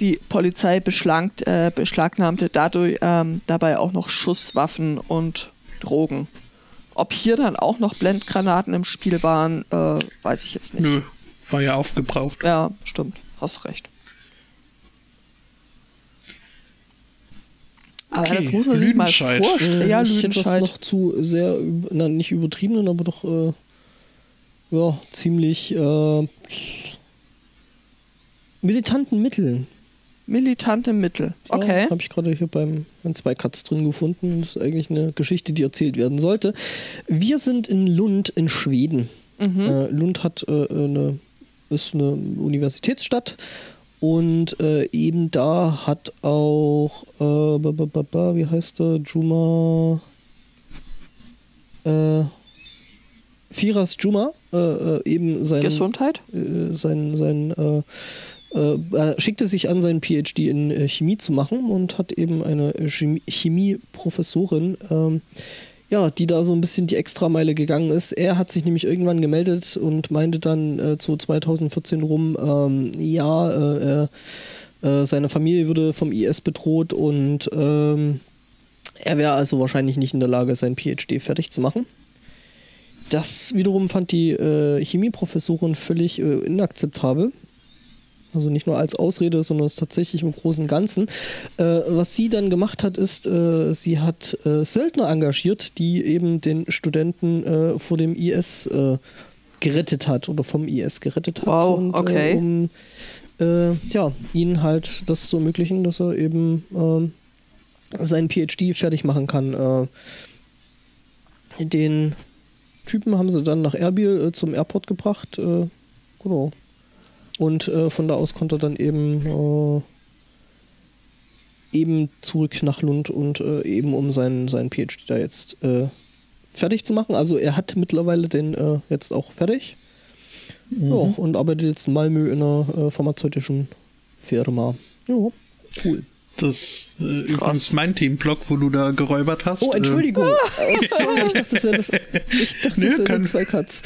Die Polizei äh, beschlagnahmte dadurch ähm, dabei auch noch Schusswaffen und Drogen. Ob hier dann auch noch Blendgranaten im Spiel waren, äh, weiß ich jetzt nicht. Nö, war ja aufgebraucht. Ja, stimmt, hast recht. Aber okay. das muss man sich mal vorstellen. Ja, ich hätte das noch zu sehr, na, nicht übertriebenen, aber doch äh, ja, ziemlich äh, militanten Mitteln. Militante Mittel, okay. Ja, Habe ich gerade hier beim, beim zwei Cuts drin gefunden. Das ist eigentlich eine Geschichte, die erzählt werden sollte. Wir sind in Lund in Schweden. Mhm. Äh, Lund hat äh, eine, ist eine Universitätsstadt und äh, eben da hat auch, äh, wie heißt der, Juma, äh, Firas Juma, äh, äh, eben sein, Gesundheit? Äh, sein, sein, äh, äh, schickte sich an, seinen PhD in Chemie zu machen und hat eben eine Chemie-Professorin ähm, ja, die da so ein bisschen die Extrameile gegangen ist. Er hat sich nämlich irgendwann gemeldet und meinte dann äh, zu 2014 rum, ähm, ja, äh, äh, seine Familie würde vom IS bedroht und ähm, er wäre also wahrscheinlich nicht in der Lage, sein PhD fertig zu machen. Das wiederum fand die äh, Chemieprofessorin völlig äh, inakzeptabel also nicht nur als Ausrede, sondern es tatsächlich im Großen und Ganzen. Äh, was sie dann gemacht hat, ist, äh, sie hat äh, Söldner engagiert, die eben den Studenten äh, vor dem IS äh, gerettet hat oder vom IS gerettet hat. Wow, und, äh, okay. um ja, ihnen halt das zu ermöglichen, dass er eben ähm, seinen PhD fertig machen kann. den Typen haben sie dann nach Erbil zum Airport gebracht. genau. Und äh, von da aus konnte er dann eben, äh, eben zurück nach Lund und äh, eben um seinen, seinen PhD da jetzt äh, fertig zu machen. Also er hat mittlerweile den äh, jetzt auch fertig. Mhm. Ja, und arbeitet jetzt in Malmö in einer äh, pharmazeutischen Firma. Ja, cool. Das äh, übrigens mein Themenblock, wo du da geräubert hast. Oh, Entschuldigung. Äh. Oh, sorry, ich dachte, das wäre das. Ich dachte, das wäre zwei Cuts.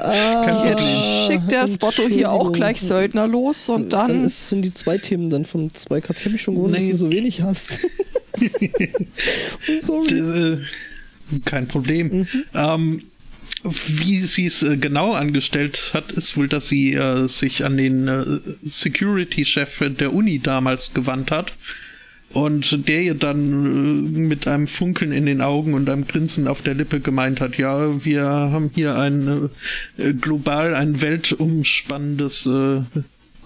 Ah, jetzt schickt der Spotto hier auch gleich Söldner los und dann. Dann ist, sind die zwei Themen dann von zwei Cuts. Ich habe mich schon gewundert, nee. dass du so wenig hast. sorry. Äh, kein Problem. Mhm. Ähm, wie sie es äh, genau angestellt hat, ist wohl, dass sie äh, sich an den äh, Security-Chef der Uni damals gewandt hat und der ihr dann äh, mit einem Funkeln in den Augen und einem Grinsen auf der Lippe gemeint hat, ja, wir haben hier ein äh, global, ein weltumspannendes äh,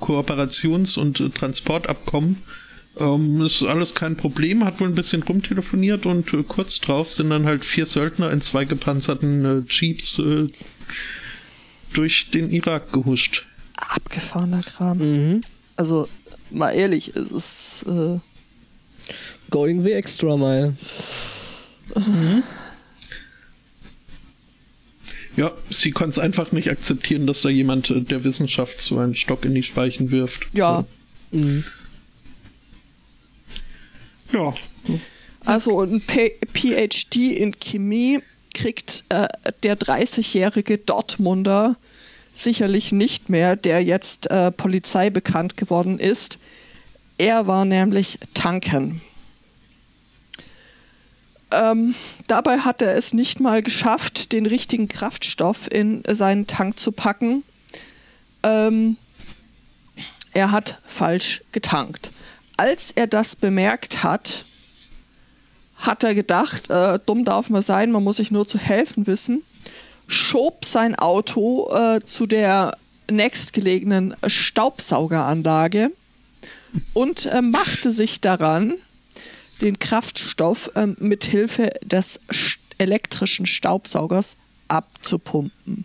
Kooperations- und Transportabkommen. Ähm, ist alles kein Problem, hat wohl ein bisschen rumtelefoniert und äh, kurz drauf sind dann halt vier Söldner in zwei gepanzerten äh, Jeeps durch den Irak gehuscht. Abgefahrener Kram. Mhm. Also, mal ehrlich, es ist Going the extra mile. Mhm. Ja, sie konnte es einfach nicht akzeptieren, dass da jemand äh, der Wissenschaft so einen Stock in die Speichen wirft. Ja. Mhm. Ja. Also ein PhD in Chemie kriegt äh, der 30-jährige Dortmunder sicherlich nicht mehr, der jetzt äh, Polizei bekannt geworden ist. Er war nämlich tanken. Ähm, dabei hat er es nicht mal geschafft, den richtigen Kraftstoff in seinen Tank zu packen. Ähm, er hat falsch getankt. Als er das bemerkt hat, hat er gedacht, äh, dumm darf man sein, man muss sich nur zu helfen wissen, schob sein Auto äh, zu der nächstgelegenen Staubsaugeranlage und äh, machte sich daran, den Kraftstoff äh, mit Hilfe des elektrischen Staubsaugers abzupumpen.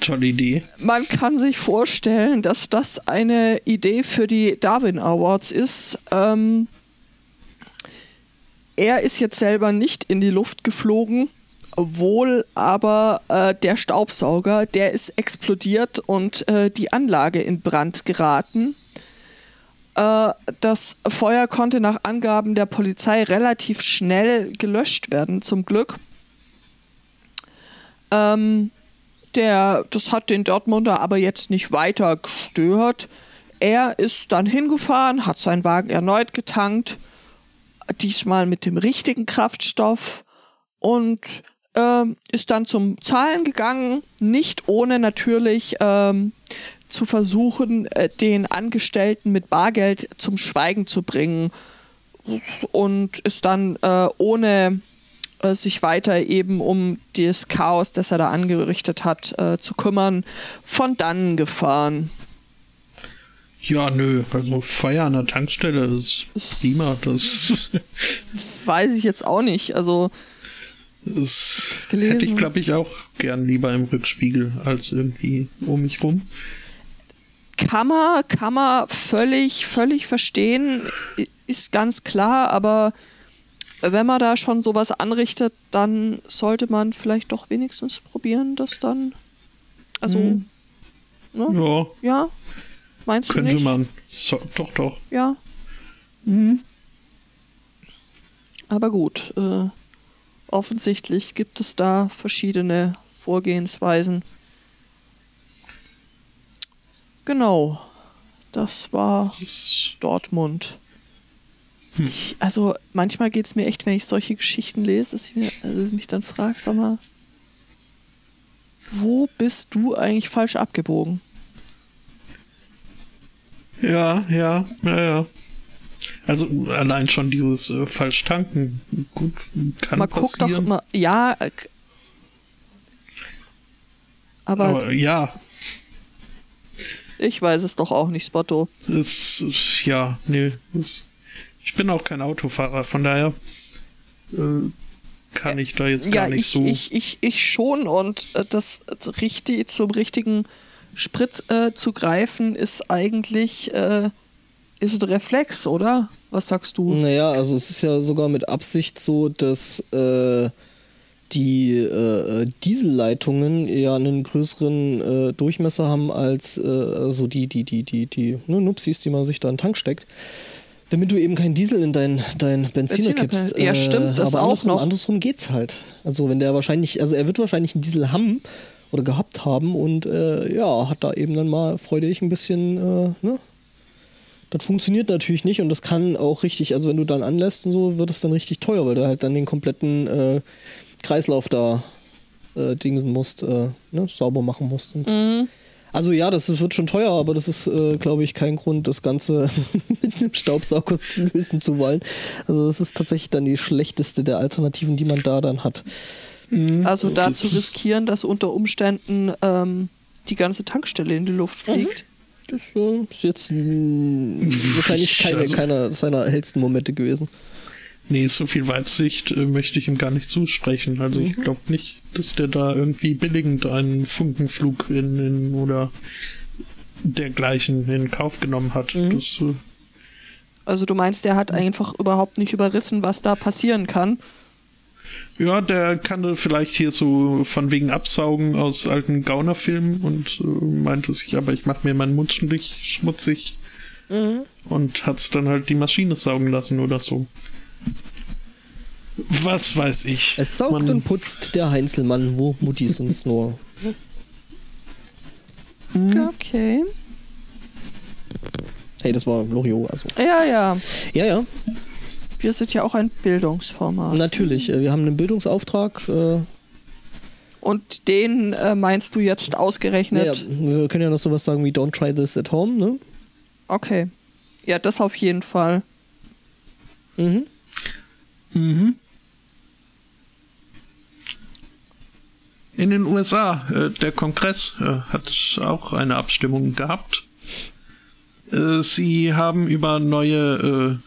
Tolle Idee. Man kann sich vorstellen, dass das eine Idee für die Darwin Awards ist. Ähm, er ist jetzt selber nicht in die Luft geflogen, wohl aber äh, der Staubsauger, der ist explodiert und äh, die Anlage in Brand geraten. Äh, das Feuer konnte nach Angaben der Polizei relativ schnell gelöscht werden, zum Glück. Ähm, der, das hat den Dortmunder aber jetzt nicht weiter gestört. Er ist dann hingefahren, hat seinen Wagen erneut getankt, diesmal mit dem richtigen Kraftstoff und äh, ist dann zum Zahlen gegangen, nicht ohne natürlich ähm, zu versuchen, äh, den Angestellten mit Bargeld zum Schweigen zu bringen und ist dann äh, ohne äh, sich weiter eben um das Chaos, das er da angerichtet hat, äh, zu kümmern, von dann gefahren. Ja, nö, also Feuer an der Tankstelle ist prima. Das weiß ich jetzt auch nicht. Also das, das hätte ich, glaube ich, auch gern lieber im Rückspiegel als irgendwie um mich rum. Kann man, kann man völlig, völlig verstehen, ist ganz klar, aber wenn man da schon sowas anrichtet, dann sollte man vielleicht doch wenigstens probieren, das dann. Also. Hm. Ne? Ja. Ja. Meinst Könnte du nicht? man. So, doch, doch. Ja. Mhm. Aber gut. Äh, offensichtlich gibt es da verschiedene Vorgehensweisen. Genau. Das war Dortmund. Hm. Ich, also manchmal geht es mir echt, wenn ich solche Geschichten lese, dass ich, mir, also mich dann frage, sag mal, wo bist du eigentlich falsch abgebogen? Ja, ja, ja, ja. Also allein schon dieses äh, falsch tanken, gut, kann Man passieren. guckt doch immer, ja, äh, aber, aber ja. Ich weiß es doch auch nicht, Spotto. Es, ja, nee, es, ich bin auch kein Autofahrer, von daher äh, kann ich da jetzt gar ja, nicht ich, so. Ich, ich, ich schon und äh, das richtig zum richtigen Sprit äh, zu greifen ist eigentlich äh, ist ein Reflex, oder? Was sagst du? Naja, also es ist ja sogar mit Absicht so, dass äh, die äh, Dieselleitungen ja einen größeren äh, Durchmesser haben als äh, also die, die, die, die, die ne, Nupsis, die man sich da in den Tank steckt. Damit du eben keinen Diesel in dein, dein Benziner kippst. Ja, stimmt, das aber auch andersrum, noch. Andersrum geht's halt. Also wenn der wahrscheinlich, also er wird wahrscheinlich einen Diesel haben oder gehabt haben und äh, ja, hat da eben dann mal freudig ein bisschen, äh, ne? Das funktioniert natürlich nicht und das kann auch richtig, also wenn du dann anlässt und so, wird es dann richtig teuer, weil du halt dann den kompletten äh, Kreislauf da äh, dingsen musst, äh, ne, sauber machen musst. Und Mhm. Also ja, das wird schon teuer, aber das ist, äh, glaube ich, kein Grund, das Ganze mit einem Staubsauger zu lösen zu wollen. Also das ist tatsächlich dann die schlechteste der Alternativen, die man da dann hat. Also da zu riskieren, dass unter Umständen ähm, die ganze Tankstelle in die Luft fliegt. Das äh, ist jetzt mh, wahrscheinlich keine, Also- keiner seiner hellsten Momente gewesen. Nee, so viel Weitsicht äh, möchte ich ihm gar nicht zusprechen. Also ich glaube nicht, dass der da irgendwie billigend einen Funkenflug in, in oder dergleichen in Kauf genommen hat. Das, äh, Also du meinst, der hat einfach überhaupt nicht überrissen, was da passieren kann. ja, der kannte vielleicht hier so von wegen Absaugen aus alten Gaunerfilmen und äh, meinte sich, aber ich mache mir meinen Mund schmutzig und hat's dann halt die Maschine saugen lassen oder so. Was weiß ich. Es saugt Man- und putzt der Heinzelmann, wo Mutti sonst nur. Okay. Hey, das war Loriot, also. Ja, ja. Ja, ja. Wir sind ja auch ein Bildungsformat. Natürlich, äh, wir haben einen Bildungsauftrag. Äh, Und den äh, meinst du jetzt ausgerechnet? wir können ja noch sowas sagen wie Don't try this at home, ne? Okay. Ja, das auf jeden Fall. Mhm. In den USA, äh, der Kongress äh, hat auch eine Abstimmung gehabt. Äh, sie haben über neue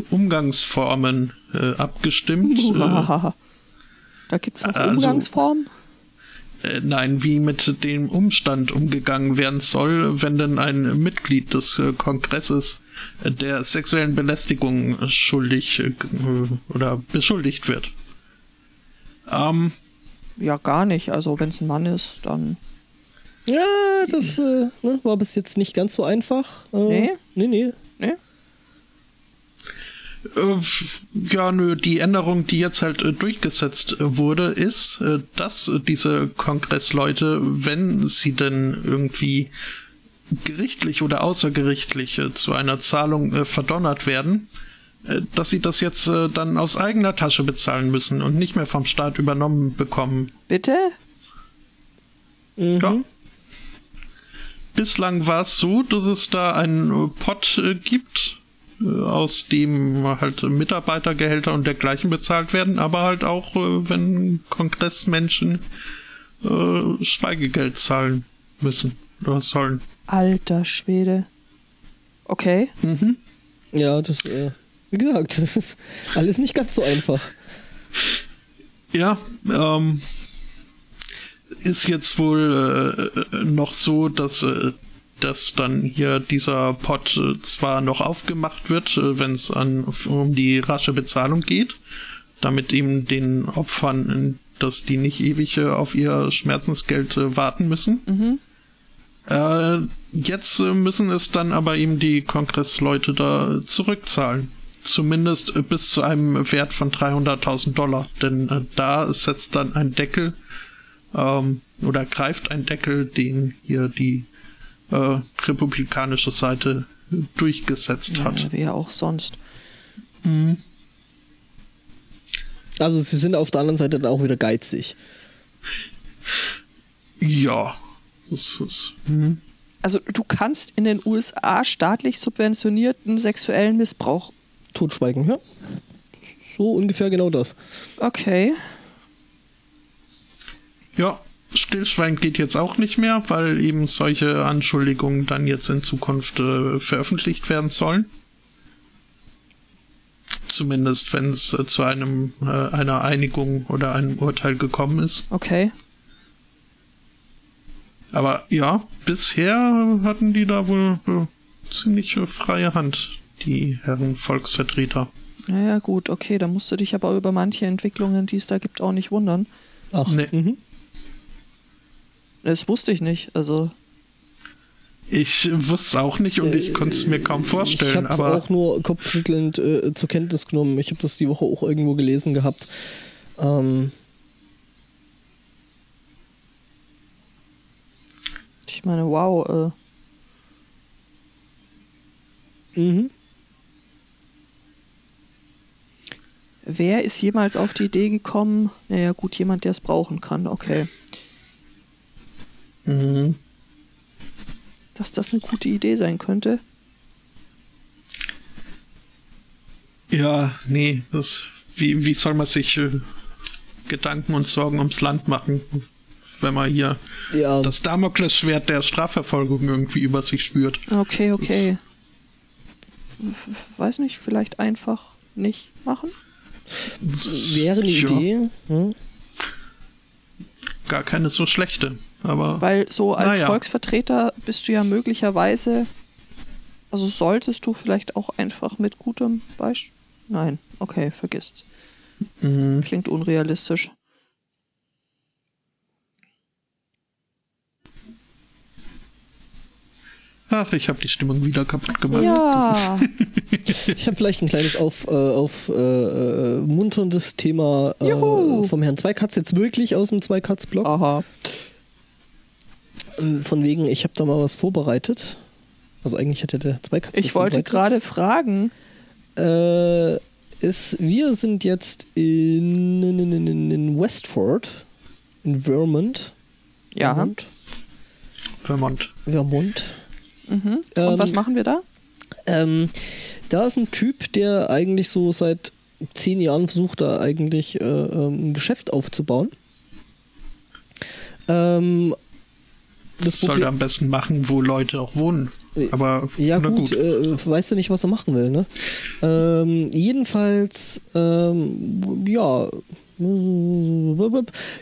äh, Umgangsformen äh, abgestimmt. Äh, da gibt es noch also- Umgangsformen? Äh, nein, wie mit dem Umstand umgegangen werden soll, wenn denn ein Mitglied des äh, Kongresses äh, der sexuellen Belästigung schuldig äh, g- oder beschuldigt wird. Ähm, Ja, gar nicht. Also, wenn es ein Mann ist, dann. Ja, das äh, ne, war bis jetzt nicht ganz so einfach. Äh, Nee? Nee, nee. Äh, Ja, nö, die Änderung, die jetzt halt äh, durchgesetzt äh, wurde, ist, dass diese Kongressleute, wenn sie denn irgendwie gerichtlich oder außergerichtlich zu einer Zahlung verdonnert werden, dass sie das jetzt dann aus eigener Tasche bezahlen müssen und nicht mehr vom Staat übernommen bekommen. Bitte? Ja. Bislang war es so, dass es da einen Pot äh, gibt, aus dem halt Mitarbeitergehälter und dergleichen bezahlt werden, aber halt auch, äh, wenn Kongressmenschen äh, Schweigegeld zahlen müssen oder sollen. Alter Schwede. Okay. Ja, das, äh, wie gesagt, das ist alles nicht ganz so einfach. Ja, ähm, ist jetzt wohl äh, noch so, dass, äh, dass dann hier dieser Pot äh, zwar noch aufgemacht wird, äh, wenn es um die rasche Bezahlung geht, damit eben den Opfern, äh, dass die nicht ewig auf ihr Schmerzensgeld warten müssen. Äh, jetzt müssen es dann aber eben die Kongressleute da zurückzahlen. Zumindest bis zu einem Wert von 300.000 Dollar. Denn äh, da setzt dann ein Deckel ähm, oder greift ein Deckel, den hier die äh, republikanische Seite durchgesetzt hat. Ja, wie ja auch sonst. Also sie sind auf der anderen Seite dann auch wieder geizig. Ja. Das ist, hm. Also, du kannst in den USA staatlich subventionierten sexuellen Missbrauch. Totschweigen, ja. So ungefähr genau das. Okay. Ja, Stillschweigen geht jetzt auch nicht mehr, weil eben solche Anschuldigungen dann jetzt in Zukunft äh, veröffentlicht werden sollen. Zumindest wenn es äh, zu einem äh, einer Einigung oder einem Urteil gekommen ist. Okay. Aber ja, bisher hatten die da wohl äh, ziemlich äh, freie Hand, die Herren Volksvertreter. Naja, gut, okay. Da musst du dich aber über manche Entwicklungen, die es da gibt, auch nicht wundern. Ach, Nee. mhm. Das wusste ich nicht. Also, Ich wusste es auch nicht und ich konnte es mir kaum ich vorstellen, habe es aber auch nur kopfschüttelnd äh, zur Kenntnis genommen. Ich habe das die Woche auch irgendwo gelesen gehabt. Ähm, ich meine, wow. Äh, mhm. wer ist jemals auf die Idee gekommen? Naja, gut, jemand, der es brauchen kann. Okay. Mhm. Dass das eine gute Idee sein könnte. Ja, nee, das, wie, wie soll man sich äh, Gedanken und Sorgen ums Land machen, wenn man hier Ja, das Damoklesschwert der Strafverfolgung irgendwie über sich spürt? Okay, okay. W- Weiß nicht, vielleicht einfach nicht machen? wäre eine Ja. Idee. Hm? Gar keine so schlechte, aber Weil so als Naja. Volksvertreter bist du ja möglicherweise, also solltest du vielleicht auch einfach mit gutem Beispiel. Nein, okay, vergiss. mhm. Klingt unrealistisch. ach, ich habe die Stimmung wieder kaputt gemacht. Ja, Ich habe vielleicht ein kleines auf, äh, auf äh, äh, munterndes Thema äh, vom Herrn Zweikatz, jetzt wirklich aus dem Zweikatz-Blog. aha. Ähm, Von wegen, ich habe da mal was vorbereitet. Also eigentlich hatte der Zweikatz Ich was wollte gerade fragen, Äh, ist, wir sind jetzt in, in, in, in Westford, in Vermont. Ja. Vermont. Vermont. Vermont. Und Ähm, was machen wir da? Ähm, da ist ein Typ, der eigentlich so seit zehn Jahren versucht, da eigentlich äh, ähm, ein Geschäft aufzubauen. Ähm, das soll er am besten machen, wo Leute auch wohnen. Aber ja gut, gut. Äh, weißt du nicht, was er machen will, ne? Ähm, jedenfalls, ähm, ja,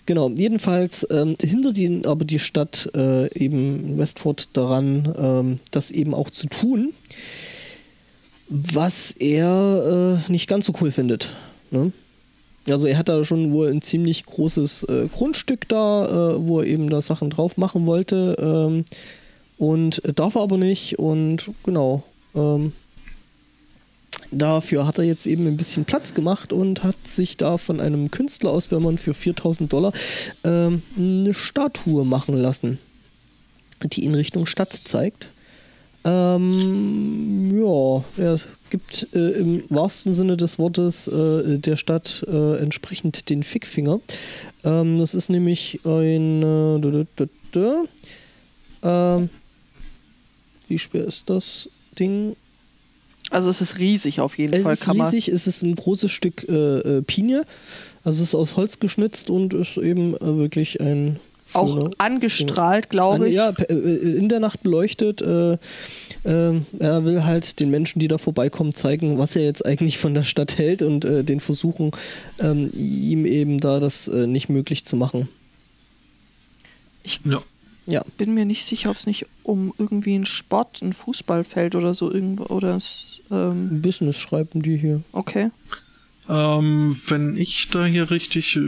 genau, jedenfalls ähm, hindert ihn aber die Stadt äh, eben Westford daran, ähm, das eben auch zu tun, was er äh, nicht ganz so cool findet. Ne? Also er hat da schon wohl ein ziemlich großes äh, Grundstück da, äh, wo er eben da Sachen drauf machen wollte. Ähm, und darf er aber nicht. Und genau. Ähm, dafür hat er jetzt eben ein bisschen Platz gemacht und hat sich da von einem Künstler aus Vermont für 4000 Dollar ähm, eine Statue machen lassen, die in Richtung Stadt zeigt. Ähm, ja, er gibt äh, im wahrsten Sinne des Wortes äh, der Stadt äh, entsprechend den Fickfinger. Ähm, das ist nämlich ein. Äh. Ähm, wie schwer ist das Ding? Also es ist riesig auf jeden Es Fall. ist kann man- riesig, es ist ein großes Stück äh, äh, Pinie. Also es ist aus Holz geschnitzt und ist eben äh, wirklich ein Auch schöner angestrahlt, glaube ich. Ja, pe- äh, in der Nacht beleuchtet. Äh, ähm, er will halt den Menschen, die da vorbeikommen, zeigen, was er jetzt eigentlich von der Stadt hält und äh, den versuchen, ähm, ihm eben da das äh, nicht möglich zu machen. ja. Ja, bin mir nicht sicher, ob es nicht um irgendwie einen Sport, ein Fußballfeld oder so irgendwo oder es, ähm, Business schreiben die hier. okay. Ähm, wenn ich da hier richtig äh,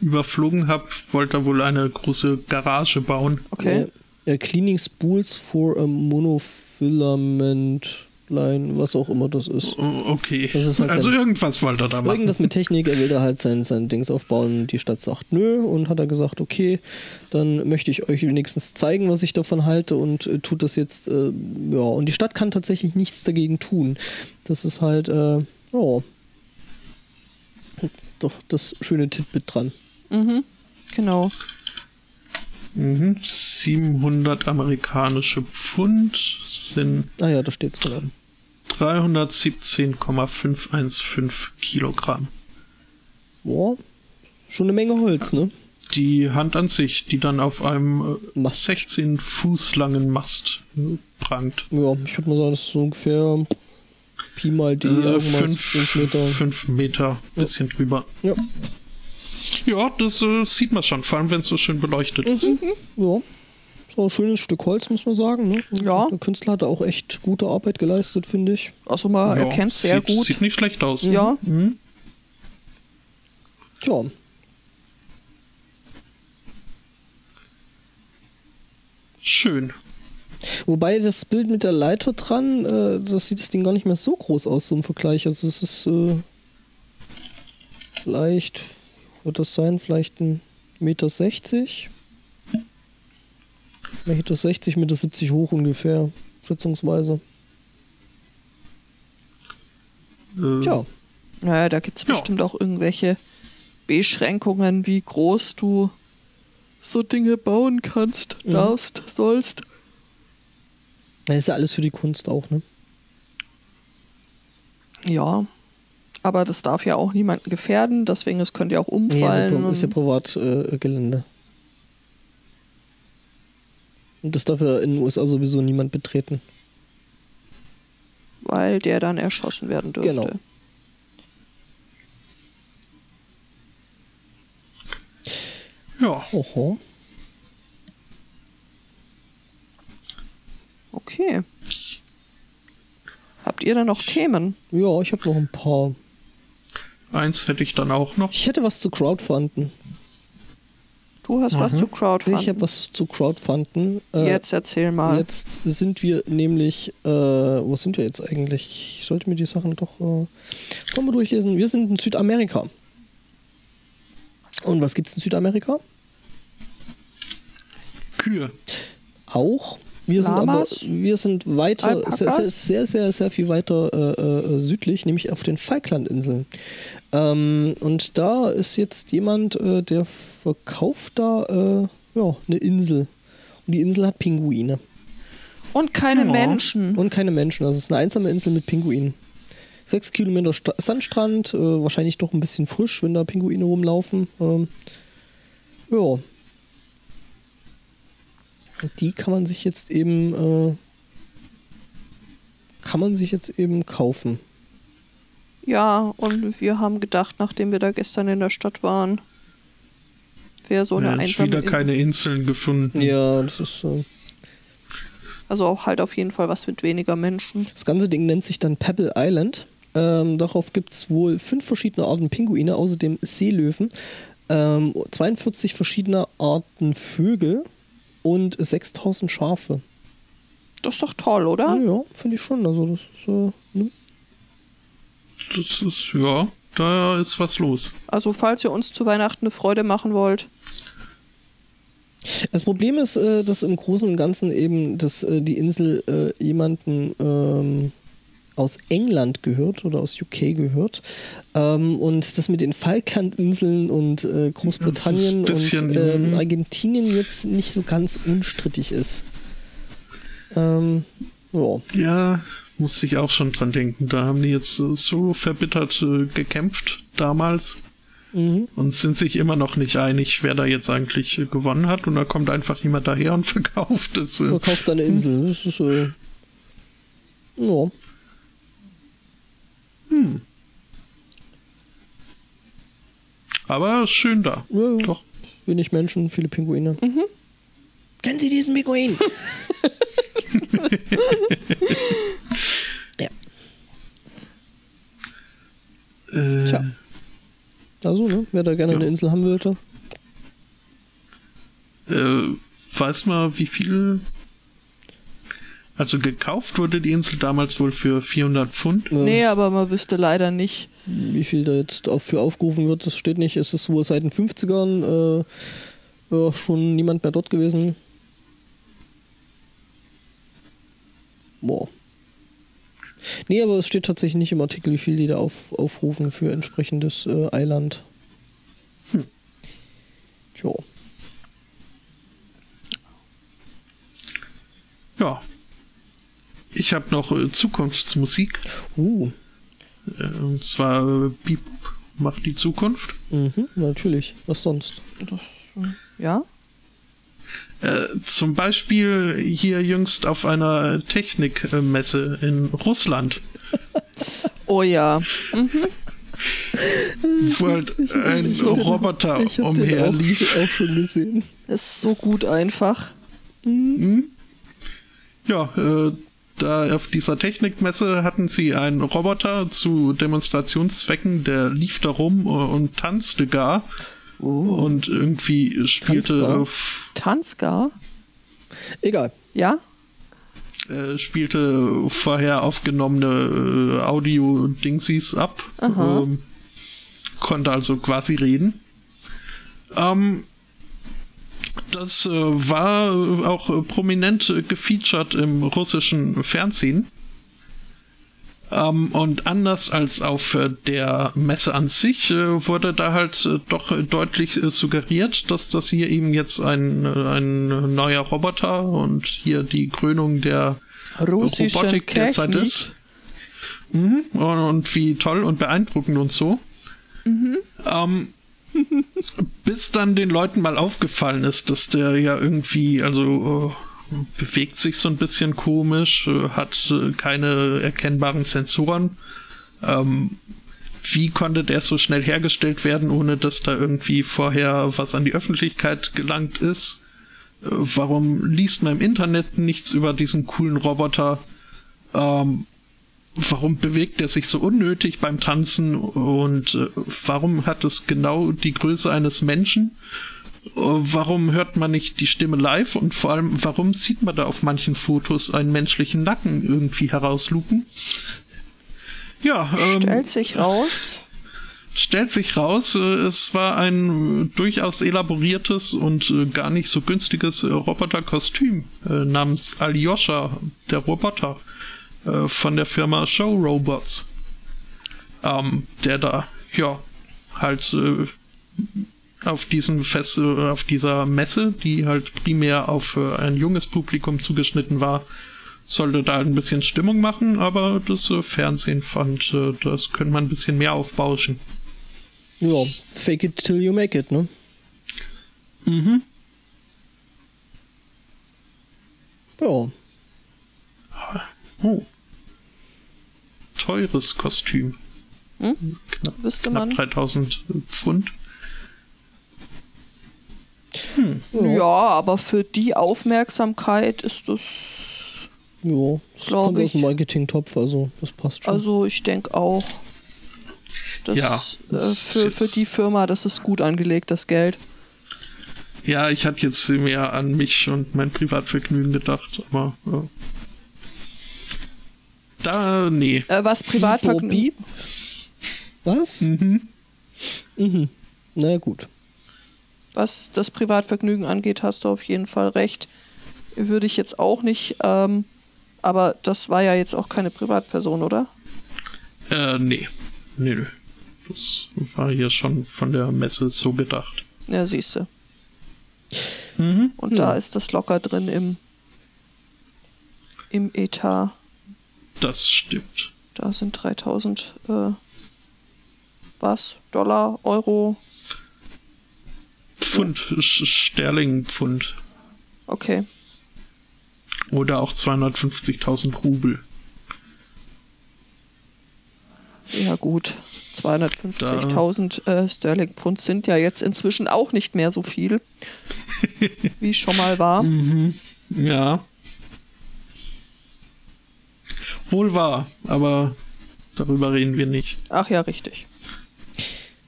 überflogen habe, wollte er wohl eine große Garage bauen. Okay. Äh, äh, cleaning spools for a monofilament line, was auch immer das ist. Oh, Okay. Das ist halt also irgendwas wollte er da machen. Irgendwas mit Technik, er will da halt sein, sein Dings aufbauen. Die Stadt sagt nö und hat er gesagt, okay, dann möchte ich euch wenigstens zeigen, was ich davon halte und äh, tut das jetzt, äh, ja, und die Stadt kann tatsächlich nichts dagegen tun. Das ist halt, äh, ja, doch das schöne Titbit dran. Mhm. Genau. Mhm. 700 amerikanische Pfund sind Ah ja, da steht's genau. 317,515 Kilogramm. Boah, schon eine Menge Holz, ne? Die Hand an sich, die dann auf einem äh, Mast. 16 Fuß langen Mast äh, prangt. Ja, ich würde mal sagen, das ist so ungefähr Pi mal D, Äh, irgendwas, fünf, fünf Meter. fünf Meter, bisschen drüber. Ja. Ja, das äh, sieht man schon, vor allem wenn es so schön beleuchtet ist. Ja. So ein schönes Stück Holz, muss man sagen. Ne? Ja. Der Künstler hat da auch echt gute Arbeit geleistet, finde ich. Also man Ja, erkennt sehr sieht, gut. Sieht nicht schlecht aus. Ja. Mhm. Tja. Schön. Wobei das Bild mit der Leiter dran, äh, das sieht das Ding gar nicht mehr so groß aus, so im Vergleich. Also es ist äh, vielleicht, wird das sein, vielleicht ein Meter 60? Meter 60, Meter 70 hoch ungefähr, schätzungsweise. Äh, Tja, Naja, da gibt es Ja. bestimmt auch irgendwelche Beschränkungen, wie groß du so Dinge bauen kannst, Mhm. darfst, sollst. Das ist ja alles für die Kunst auch, ne? Ja. Aber das darf ja auch niemanden gefährden, deswegen es könnte ja auch Nee, umfallen. Pri- ist ja und- Privatgelände. Äh. Und das darf ja in den USA sowieso niemand betreten. weil der dann erschossen werden dürfte. Genau. Ja, Oho. Okay. Habt ihr da noch Themen? Ja, ich habe noch ein paar. eins hätte ich dann auch noch. Ich hätte was zu Crowdfunden. Du hast was zu Ich Crowdfunding. habe was zu Crowdfunden. Äh, Jetzt erzähl mal. Jetzt sind wir nämlich, äh, wo sind wir jetzt eigentlich? Ich sollte mir die Sachen doch äh, mal durchlesen. Wir sind in Südamerika. Und was gibt's in Südamerika? Kühe. Auch. Wir sind Lamas? aber wir sind weiter, sehr, sehr, sehr, sehr, sehr viel weiter äh, äh, südlich, nämlich auf den Falklandinseln. Ähm, und da ist jetzt jemand, äh, der verkauft da äh, ja, eine Insel. Und die Insel hat Pinguine. Und keine Ja. Menschen. Und keine Menschen. Also es ist eine einsame Insel mit Pinguinen. Sechs Kilometer Sta Sandstrand, äh, wahrscheinlich doch ein bisschen frisch, wenn da Pinguine rumlaufen. Ähm, ja. Die kann man sich jetzt eben äh, kann man sich jetzt eben kaufen. Ja, und wir haben gedacht, nachdem wir da gestern in der Stadt waren, wäre so eine ja, ich einsame wieder Insel. keine Inseln gefunden. Ja, das ist äh, Also auch halt auf jeden Fall was mit weniger Menschen. das ganze Ding nennt sich dann Pebble Island. Ähm, darauf gibt es wohl fünf verschiedene Arten Pinguine, außerdem Seelöwen, ähm, 42 verschiedene Arten Vögel und 6000 Schafe. Das ist doch toll, oder? Ja, finde ich schon. Also das ist, äh, ne? Das ist, ja, da ist was los. Also falls ihr uns zu Weihnachten eine Freude machen wollt. Das Problem ist, äh, dass im Großen und Ganzen eben, dass äh, die Insel äh, jemanden ähm, aus England gehört oder aus UK gehört. Ähm, und das mit den Falklandinseln und äh, Großbritannien und ähm, mhm. Argentinien jetzt nicht so ganz unstrittig ist. Ähm, ja. Ja, musste ich auch schon dran denken. Da haben die jetzt äh, so verbittert äh, gekämpft damals Mhm. und sind sich immer noch nicht einig, wer da jetzt eigentlich äh, gewonnen hat. Und da kommt einfach jemand daher und verkauft es. Äh. Verkauft eine Insel. Das ist äh, ja. Aber schön da. Ja. Doch. Wenig Menschen, viele Pinguine. Kennen Sie diesen Pinguin? ja. Äh, Tja. Also, ne? Wer da gerne Ja. eine Insel haben wollte. äh, weiß mal, wie viel. Also gekauft wurde die Insel damals wohl für 400 Pfund. Äh, Nee, aber man wüsste leider nicht. Wie viel da jetzt dafür aufgerufen wird, das steht nicht. Es ist wohl seit den 50ern äh, ja, schon niemand mehr dort gewesen. Boah. Nee, aber es steht tatsächlich nicht im Artikel, wie viel die da auf, aufrufen für entsprechendes äh, Eiland. Hm. Tja. Ja. Ich habe noch äh, Zukunftsmusik. Uh, Äh, und zwar äh, Beep macht die Zukunft. mhm, natürlich. Was sonst? Das, ja? Äh, zum Beispiel hier jüngst auf einer Technikmesse in Russland, Oh ja. wo halt ein so- Roboter Ich hab den umherlief. auch, auch schon gesehen. Ist so gut einfach. Ja, äh, da auf dieser Technikmesse hatten sie einen Roboter zu Demonstrationszwecken, der lief da rum äh, und tanzte gar. Und irgendwie spielte, Tanzgar? äh, f- Tanzgar? Egal. Ja? äh, spielte vorher aufgenommene äh, Audio-Dingsies ab. Ähm, konnte also quasi reden. Ähm, das äh, war äh, auch äh, prominent gefeatured im russischen Fernsehen. Ähm, und anders als auf der Messe an sich wurde da halt doch deutlich suggeriert, dass das hier eben jetzt ein, ein neuer Roboter und hier die Krönung der Russische Robotik derzeit Technik. ist. Mhm. Und, und wie toll und beeindruckend und so. Ähm, bis dann den Leuten mal aufgefallen ist, dass der ja irgendwie, also äh, bewegt sich so ein bisschen komisch, äh, hat äh, keine erkennbaren Sensoren. Ähm, wie konnte der so schnell hergestellt werden, ohne dass da irgendwie vorher was an die Öffentlichkeit gelangt ist? Äh, warum liest man im Internet nichts über diesen coolen Roboter? Ähm, warum bewegt er sich so unnötig beim Tanzen und äh, warum hat es genau die Größe eines Menschen? Äh, warum hört man nicht die Stimme live und vor allem, warum sieht man da auf manchen Fotos einen menschlichen Nacken irgendwie herauslupen? Ja, ähm, Stellt sich raus. stellt sich raus, äh, es war ein äh, durchaus elaboriertes und gar nicht so günstiges Roboterkostüm namens Alyosha, der Roboter äh, von der Firma Show Robots, ähm, der da ja halt äh, auf diesen Fest, äh, auf dieser Messe, die halt primär auf äh, ein junges Publikum zugeschnitten war, sollte da ein bisschen Stimmung machen, aber das äh, Fernsehen fand, äh, das könnte man ein bisschen mehr aufbauschen. Ja, fake it till you make it, ne? Mhm. Ja. Oh. Teures Kostüm. Hm? Knapp, Wüsste knapp man. 3000 Pfund. Ja. aber für die Aufmerksamkeit ist das. Ja, das kommt aus ich. dem Marketing-Topf, also das passt schon. Also ich denke auch, dass Ja, äh, das für, für die Firma, das ist gut angelegt, das Geld. Ja, ich hatte jetzt mehr an mich und mein Privatvergnügen gedacht, aber ja. Da, nee. Äh, was Privatvergnügen. Was? Mhm. Mhm. Na gut. Was das Privatvergnügen angeht, hast du auf jeden Fall recht. Würde ich jetzt auch nicht, ähm, aber das war ja jetzt auch keine Privatperson, oder? Äh, nee. Nee, nee. Das war hier schon von der Messe so gedacht. Ja, siehste. Mhm. Und da ist das locker drin im, im Etat. Das stimmt. Da sind 3000, äh, was? Dollar, Euro? Pfund, Sch- Sterlingpfund. Okay. Oder auch 250.000 Rubel. Ja, gut. 250.000 äh, Sterling Pfund sind ja jetzt inzwischen auch nicht mehr so viel, wie schon mal war. Ja. Wohl wahr, aber darüber reden wir nicht. Ach ja, richtig.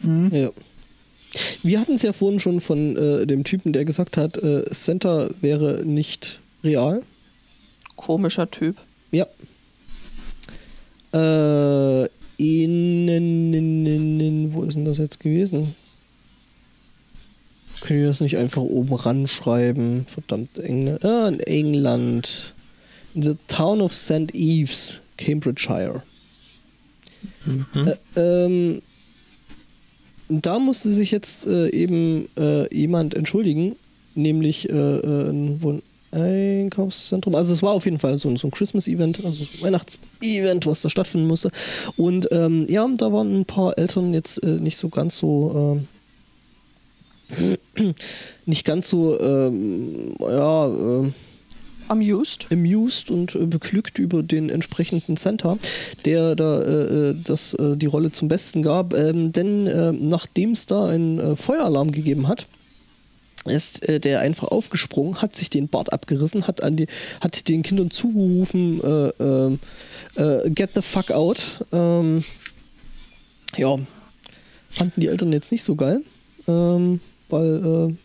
Ja. Wir hatten es ja vorhin schon von äh, dem Typen, der gesagt hat, äh, Center wäre nicht real. Komischer Typ. Ja. Äh, innen, in, in, in, wo ist denn das jetzt gewesen? Können wir das nicht einfach oben ranschreiben? Verdammt, England. Ah, in England. In the town of St. Eves, Cambridgeshire. Äh, ähm, da musste sich jetzt äh, eben äh, jemand entschuldigen, nämlich äh, äh, ein Einkaufszentrum. Also es war auf jeden Fall so, ein- so ein Christmas-Event, also so ein Weihnachts-Event, was da stattfinden musste. Und ähm, ja, da waren ein paar Eltern jetzt äh, nicht so ganz so ähm, nicht ganz so ähm, ja, ähm, Amused. amused und äh, beglückt über den entsprechenden Center, der da äh, äh, das, äh, die Rolle zum Besten gab. Ähm, denn äh, nachdem es da einen äh, Feueralarm gegeben hat, ist äh, der einfach aufgesprungen, hat sich den Bart abgerissen, hat an die, hat den Kindern zugerufen, äh, äh, get the fuck out. Ähm, ja, fanden die Eltern jetzt nicht so geil, ähm, weil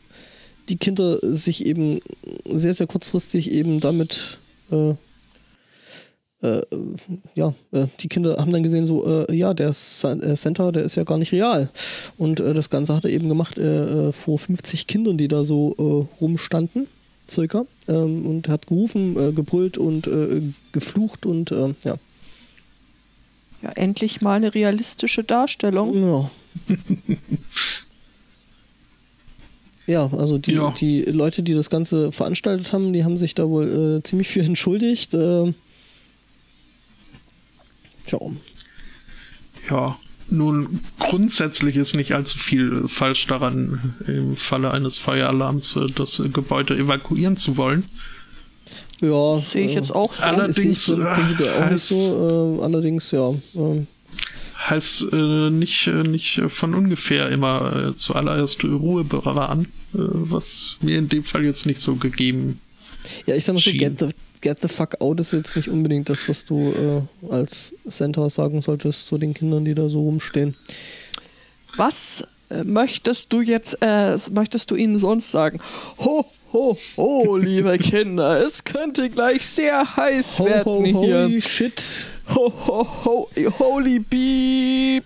die Kinder sich eben sehr, sehr kurzfristig eben damit, äh, äh, ja, äh, die Kinder haben dann gesehen, so, äh, ja, der Sa- äh, Center, der ist ja gar nicht real. Und äh, das Ganze hat er eben gemacht äh, vor 50 Kindern, die da so äh, rumstanden, circa. Ähm, und hat gerufen, äh, gebrüllt und äh, geflucht und äh, ja. Ja, endlich mal eine realistische Darstellung. Ja. Ja, also die, Ja. die Leute, die das Ganze veranstaltet haben, die haben sich da wohl äh, ziemlich viel entschuldigt. Äh, tja, Ja, nun grundsätzlich ist nicht allzu viel falsch daran, im Falle eines Feueralarms äh, das äh, Gebäude evakuieren zu wollen. ja. Sehe ich äh, jetzt auch so. Allerdings, ich prinzipiell auch nicht heißt- so. Äh, allerdings, ja. Äh, Heißt äh, nicht, äh, nicht von ungefähr immer äh, zuallererst Ruhe bewahren, äh, was mir in dem Fall jetzt nicht so gegeben. ja, ich sag mal so, get the, get the fuck out ist jetzt nicht unbedingt das, was du äh, als Center sagen solltest zu den Kindern, die da so rumstehen. Was äh, möchtest du jetzt, äh, möchtest du ihnen sonst sagen? Ho, ho, ho, liebe Kinder, es könnte gleich sehr heiß werden hier. holy shit. Ho, ho, ho, holy beep.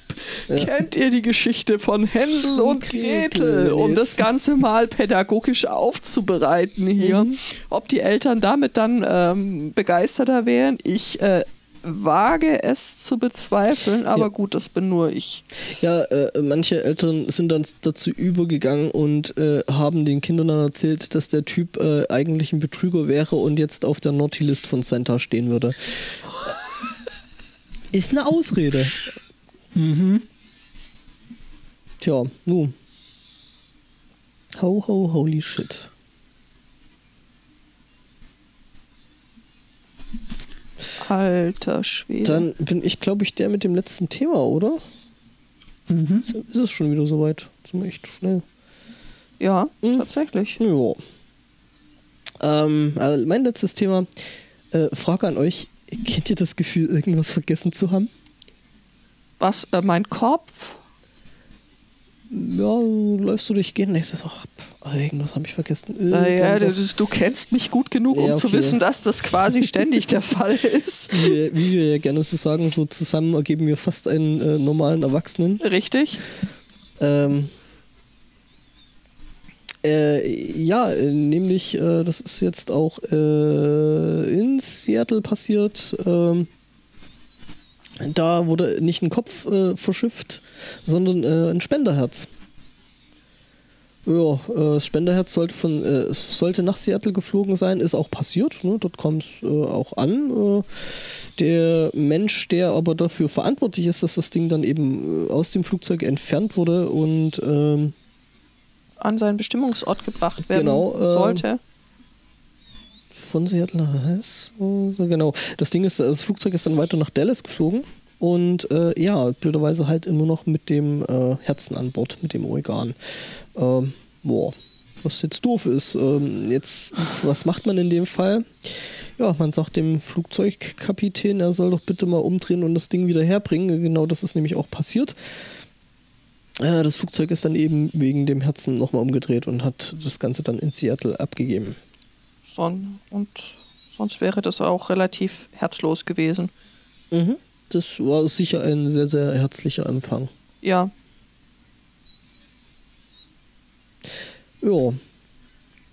Kennt ihr die Geschichte von Hänsel und Gretel? Um das Ganze mal pädagogisch aufzubereiten hier. Ob die Eltern damit dann ähm, begeisterter wären, ich äh, wage es zu bezweifeln, aber Ja. gut, das bin nur ich. Ja, äh, manche Eltern sind dann dazu übergegangen und äh, haben den Kindern dann erzählt, dass der Typ äh, eigentlich ein Betrüger wäre und jetzt auf der Naughty List von Santa stehen würde. Ist eine Ausrede. Mhm. Tja, nun. Ho, ho, holy shit. Alter Schwede. Dann bin ich, glaube ich, der mit dem letzten Thema, oder? Mhm. Ist es schon wieder soweit? Sind wir echt schnell. ja, Mhm. tatsächlich. Ja. Ähm, also mein letztes Thema. Äh, Frage an euch. Kennt ihr das Gefühl, irgendwas vergessen zu haben? Was, äh, mein Kopf? Ja, läufst du durch Gehen und so, ach, irgendwas habe ich vergessen. Naja, das ist, du kennst mich gut genug, um Ja, zu okay. wissen, dass das quasi ständig der Fall ist. wie, wir, wie wir ja gerne so sagen, so zusammen ergeben wir fast einen äh, normalen Erwachsenen. Richtig? Ähm, äh, ja, nämlich, äh, das ist jetzt auch äh, in Seattle passiert. Ähm, da wurde nicht ein Kopf äh, verschifft, sondern äh, ein Spenderherz. Ja, äh, das Spenderherz sollte, von, sollte nach Seattle geflogen sein, ist auch passiert. Ne? Dort kam es auch an. Der Mensch, der aber dafür verantwortlich ist, dass das Ding dann eben aus dem Flugzeug entfernt wurde und ähm, An seinen Bestimmungsort gebracht werden Genau, ähm, sollte. von Seattle nach Hess, so, genau. Das Ding ist, das Flugzeug ist dann weiter nach Dallas geflogen und äh, ja, blöderweise halt immer noch mit dem äh, Herzen an Bord, mit dem Organ. Ähm, boah, was jetzt doof ist. Ähm, jetzt, was macht man in dem Fall? Ja, man sagt dem Flugzeugkapitän, er soll doch bitte mal umdrehen und das Ding wieder herbringen. Genau das ist nämlich auch passiert. Äh, Das Flugzeug ist dann eben wegen dem Herzen nochmal umgedreht und hat das Ganze dann in Seattle abgegeben. Son und sonst wäre das auch relativ herzlos gewesen. Mhm. Das war sicher ein sehr, sehr herzlicher Empfang. Ja, Ja.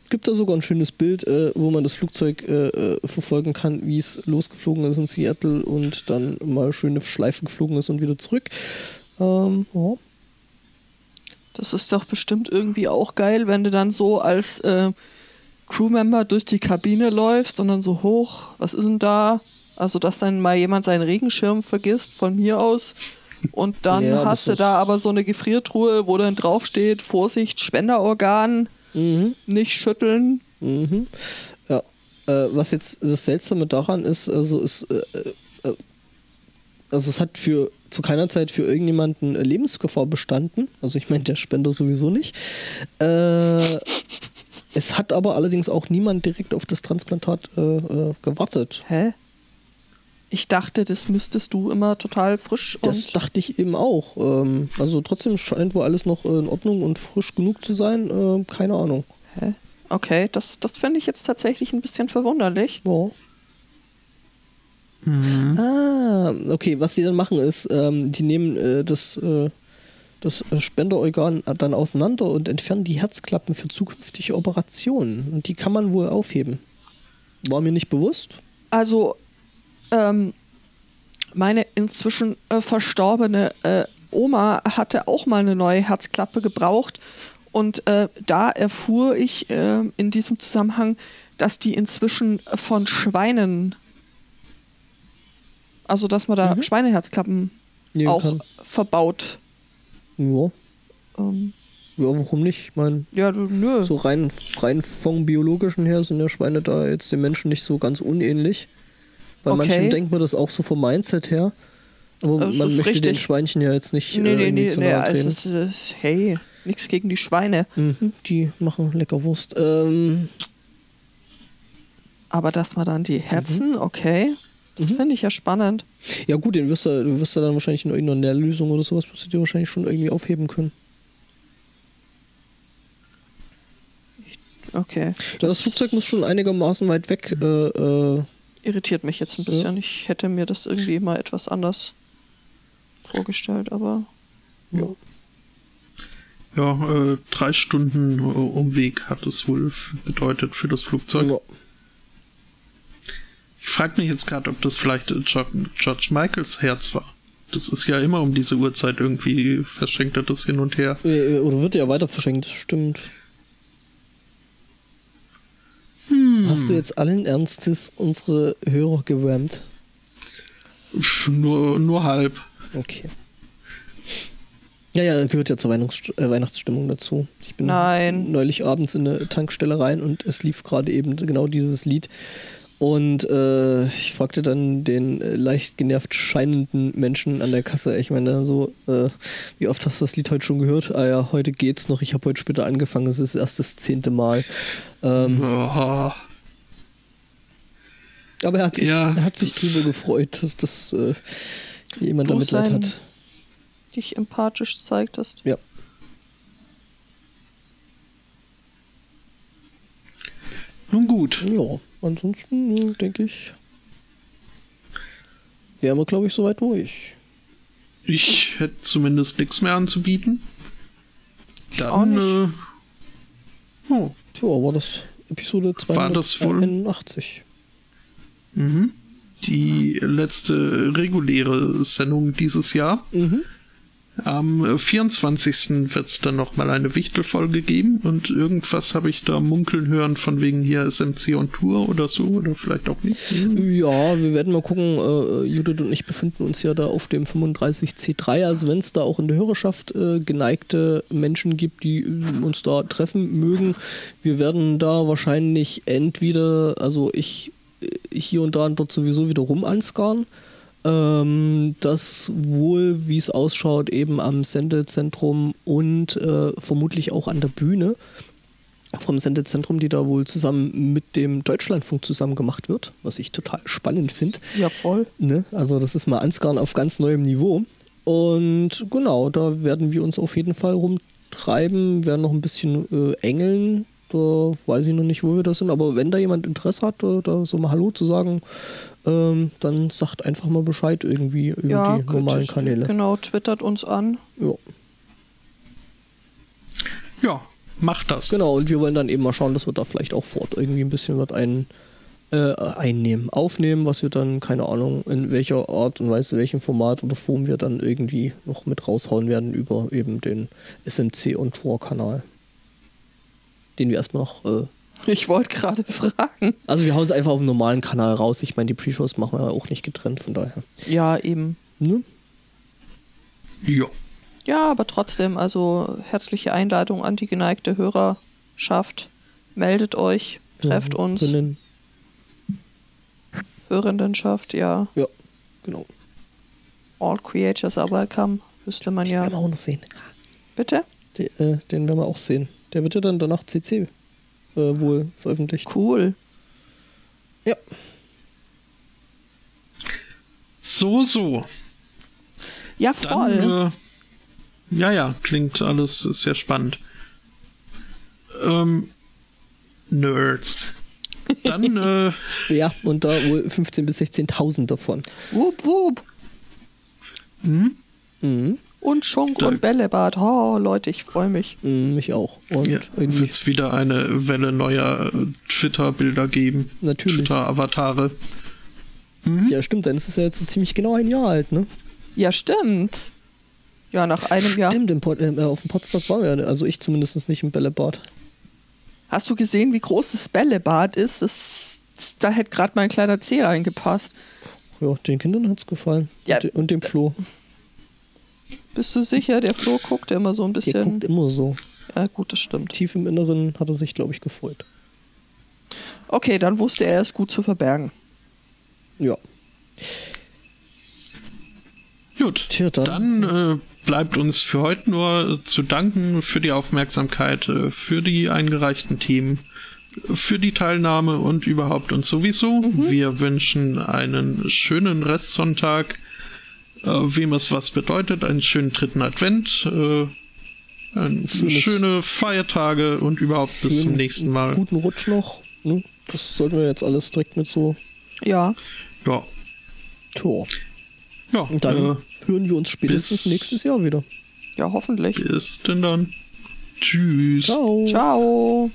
Gibt da sogar ein schönes Bild, äh, wo man das Flugzeug äh, äh, verfolgen kann, wie es losgeflogen ist in Seattle und dann mal schöne Schleifen geflogen ist und wieder zurück. Ähm, ja. Das ist doch bestimmt irgendwie auch geil, wenn du dann so als äh, Crewmember durch die Kabine läufst und dann so hoch, was ist denn da? Also, dass dann mal jemand seinen Regenschirm vergisst, von mir aus. Und dann Ja, hast du da aber so eine Gefriertruhe, wo dann draufsteht, Vorsicht, Spenderorgan, Mhm. nicht schütteln. Mhm. Ja. Äh, was jetzt das Seltsame daran ist, also ist, äh, äh, also es hat für zu keiner Zeit für irgendjemanden Lebensgefahr bestanden. Also ich meine, der Spender sowieso nicht. Äh, es hat aber allerdings auch niemand direkt auf das Transplantat äh, äh, gewartet. Hä? Ich dachte, das müsstest du immer total frisch Das dachte ich eben auch. Ähm, also trotzdem scheint wohl alles noch äh, in Ordnung und frisch genug zu sein. Äh, keine Ahnung. Hä? Okay, das, das finde ich jetzt tatsächlich ein bisschen verwunderlich. Ja. Mhm. Ah, okay, was die dann machen ist, ähm, die nehmen äh, das, äh, das Spenderorgan dann auseinander und entfernen die Herzklappen für zukünftige Operationen. Und die kann man wohl aufheben. War mir nicht bewusst. Also, ähm, meine inzwischen äh, verstorbene äh, Oma hatte auch mal eine neue Herzklappe gebraucht. Und äh, da erfuhr ich äh, in diesem Zusammenhang, dass die inzwischen von Schweinen, also dass man da Mhm. Schweineherzklappen Nehmen auch kann. verbaut. Ja. Ähm, ja, warum nicht? Ich meine, ja, nö. so rein, rein vom biologischen her sind ja Schweine da jetzt den Menschen nicht so ganz unähnlich. Bei Okay. manchen denkt man das auch so vom Mindset her. Aber Das man ist möchte den richtig. Schweinchen ja jetzt nicht nee, äh, nee, nee, zu nee, nahe also treten. es ist, hey, nichts gegen die Schweine. Mhm, die machen lecker Wurst. Ähm, Aber dass man dann die Herzen, okay, das finde ich ja spannend. ja gut, den wirst du, du wirst du dann wahrscheinlich in irgendeiner Nährlösung oder sowas, wirst du dir wahrscheinlich schon irgendwie aufheben können. Okay. Das, Flugzeug muss schon einigermaßen weit weg äh, äh, irritiert mich jetzt ein bisschen. Ich hätte mir das irgendwie mal etwas anders vorgestellt, aber Ja. Ja, äh, drei Stunden äh, Umweg hat es wohl bedeutet für das Flugzeug. Ja. Ich frage mich jetzt gerade, ob das vielleicht äh, George, Michaels Herz war. Das ist ja immer um diese Uhrzeit irgendwie verschenkt er das hin und her. Äh, Oder wird ja weiter verschenkt, das stimmt. Hast du jetzt allen Ernstes unsere Hörer gewärmt? Nur, nur halb. Okay. Ja, ja, gehört ja zur Weihnachts äh, Weihnachtsstimmung dazu. Ich bin Nein. neulich abends in eine Tankstelle rein und es lief gerade eben genau dieses Lied. Und äh, ich fragte dann den äh, leicht genervt scheinenden Menschen an der Kasse, ich meine, so, äh, wie oft hast du das Lied heute schon gehört? Ah ja, heute geht's noch, ich habe heute später angefangen, es ist erst das zehnte Mal. Ähm, Oh, aber er hat sich, Ja, er hat sich drüber gefreut, dass das äh, jemand da Du Mitleid hat. dich empathisch zeigtest. Ja. nun gut. Ja, ansonsten äh, denke ich, wären wir, glaube ich, soweit durch. Ich hätte zumindest nichts mehr anzubieten. Dann, äh, oh, Ja, war das Episode War das wohl- 281. mhm. die letzte reguläre Sendung dieses Jahr. Mhm. Am äh, 24. wird es dann nochmal eine Wichtelfolge geben und irgendwas habe ich da munkeln hören von wegen hier SMC on Tour oder so oder vielleicht auch nicht. Ja, wir werden mal gucken. Äh, Judith und ich befinden uns ja da auf dem 35C3. Also wenn es da auch in der Hörerschaft äh, geneigte Menschen gibt, die äh, uns da treffen mögen, wir werden da wahrscheinlich entweder, also ich äh, hier und da und dort sowieso wieder rum anskarren. Ähm, das wohl, wie es ausschaut, eben am Sendezentrum und äh, vermutlich auch an der Bühne vom Sendezentrum, die da wohl zusammen mit dem Deutschlandfunk zusammen gemacht wird, was ich total spannend finde. Ja, voll. Ne? Also das ist mal Ansgarn auf ganz neuem Niveau. Und genau, da werden wir uns auf jeden Fall rumtreiben, werden noch ein bisschen äh, engeln. Da weiß ich noch nicht, wo wir das sind, aber wenn da jemand Interesse hat, da, da so mal Hallo zu sagen, ähm, dann sagt einfach mal Bescheid irgendwie über Ja, die normalen Kanäle. Genau, twittert uns an. Ja. Ja, macht das. Genau, und wir wollen dann eben mal schauen, dass wir da vielleicht auch vor Ort irgendwie ein bisschen was ein, äh, einnehmen, aufnehmen, was wir dann, keine Ahnung, in welcher Art und Weise, welchem Format oder Form wir dann irgendwie noch mit raushauen werden über eben den SMC on Tour Kanal. Den wir erstmal noch, äh, Ich wollte gerade fragen. also wir hauen es einfach auf dem normalen Kanal raus. Ich meine, die Pre-Shows machen wir ja auch nicht getrennt, von daher. Ja, eben. Ne? Ja. Ja, aber trotzdem, also herzliche Einladung an die geneigte Hörerschaft. Meldet euch, trefft Ja, uns, drinnen. Hörendenschaft, ja. Ja, genau. All creatures are welcome, wüsste man ja. Werden wir auch noch sehen. Bitte? Den, äh, den werden wir auch sehen. Der wird ja dann danach CC äh, wohl veröffentlicht. Cool. Ja. So, so. Ja, Dann, voll. äh, ja, ja, klingt alles sehr spannend. Ähm, Nerds. Dann, äh, Ja, und da wohl 15.000 bis 16.000 davon. wup, wup. Mhm. Und Schunk Da- und Bällebad. Oh, Leute, ich freue mich. Mhm, mich auch. Und ja, irgendwie, wird es wieder eine Welle neuer äh, Twitter-Bilder geben. Natürlich. Twitter-Avatare. ja, stimmt, dann ist es ja jetzt ziemlich genau ein Jahr alt, ne? Ja, stimmt. Ja, nach einem Jahr. Stimmt, im Pod, äh, auf dem Potsdam waren wir, also ich zumindest nicht im Bällebad. Hast du gesehen, wie groß das Bällebad ist? Das, da hätte gerade mein kleiner Zeh reingepasst. Ja, den Kindern hat's gefallen. Ja. Und dem Flo. Bist du sicher? Der Flo guckt ja immer so ein Der bisschen. guckt immer so. Ja, gut, das stimmt. Tief im Inneren hat er sich, glaube ich, gefreut. Okay, dann wusste er es gut zu verbergen. Ja. Gut, Tja, dann- dann äh, bleibt uns für heute nur zu danken für die Aufmerksamkeit, äh, für die eingereichten Themen, für die Teilnahme und überhaupt und sowieso. Wir wünschen einen schönen Restsonntag, äh, wem es was bedeutet, einen schönen dritten Advent, äh, schöne Feiertage und überhaupt bis zum nächsten Mal. Guten Rutsch noch. Ne? Das sollten wir jetzt alles direkt mit so Ja. Ja. Tor. Ja, Und dann äh, hören wir uns spätestens bis- nächstes Jahr wieder. Ja, hoffentlich. bis denn dann. Tschüss. Ciao. Ciao.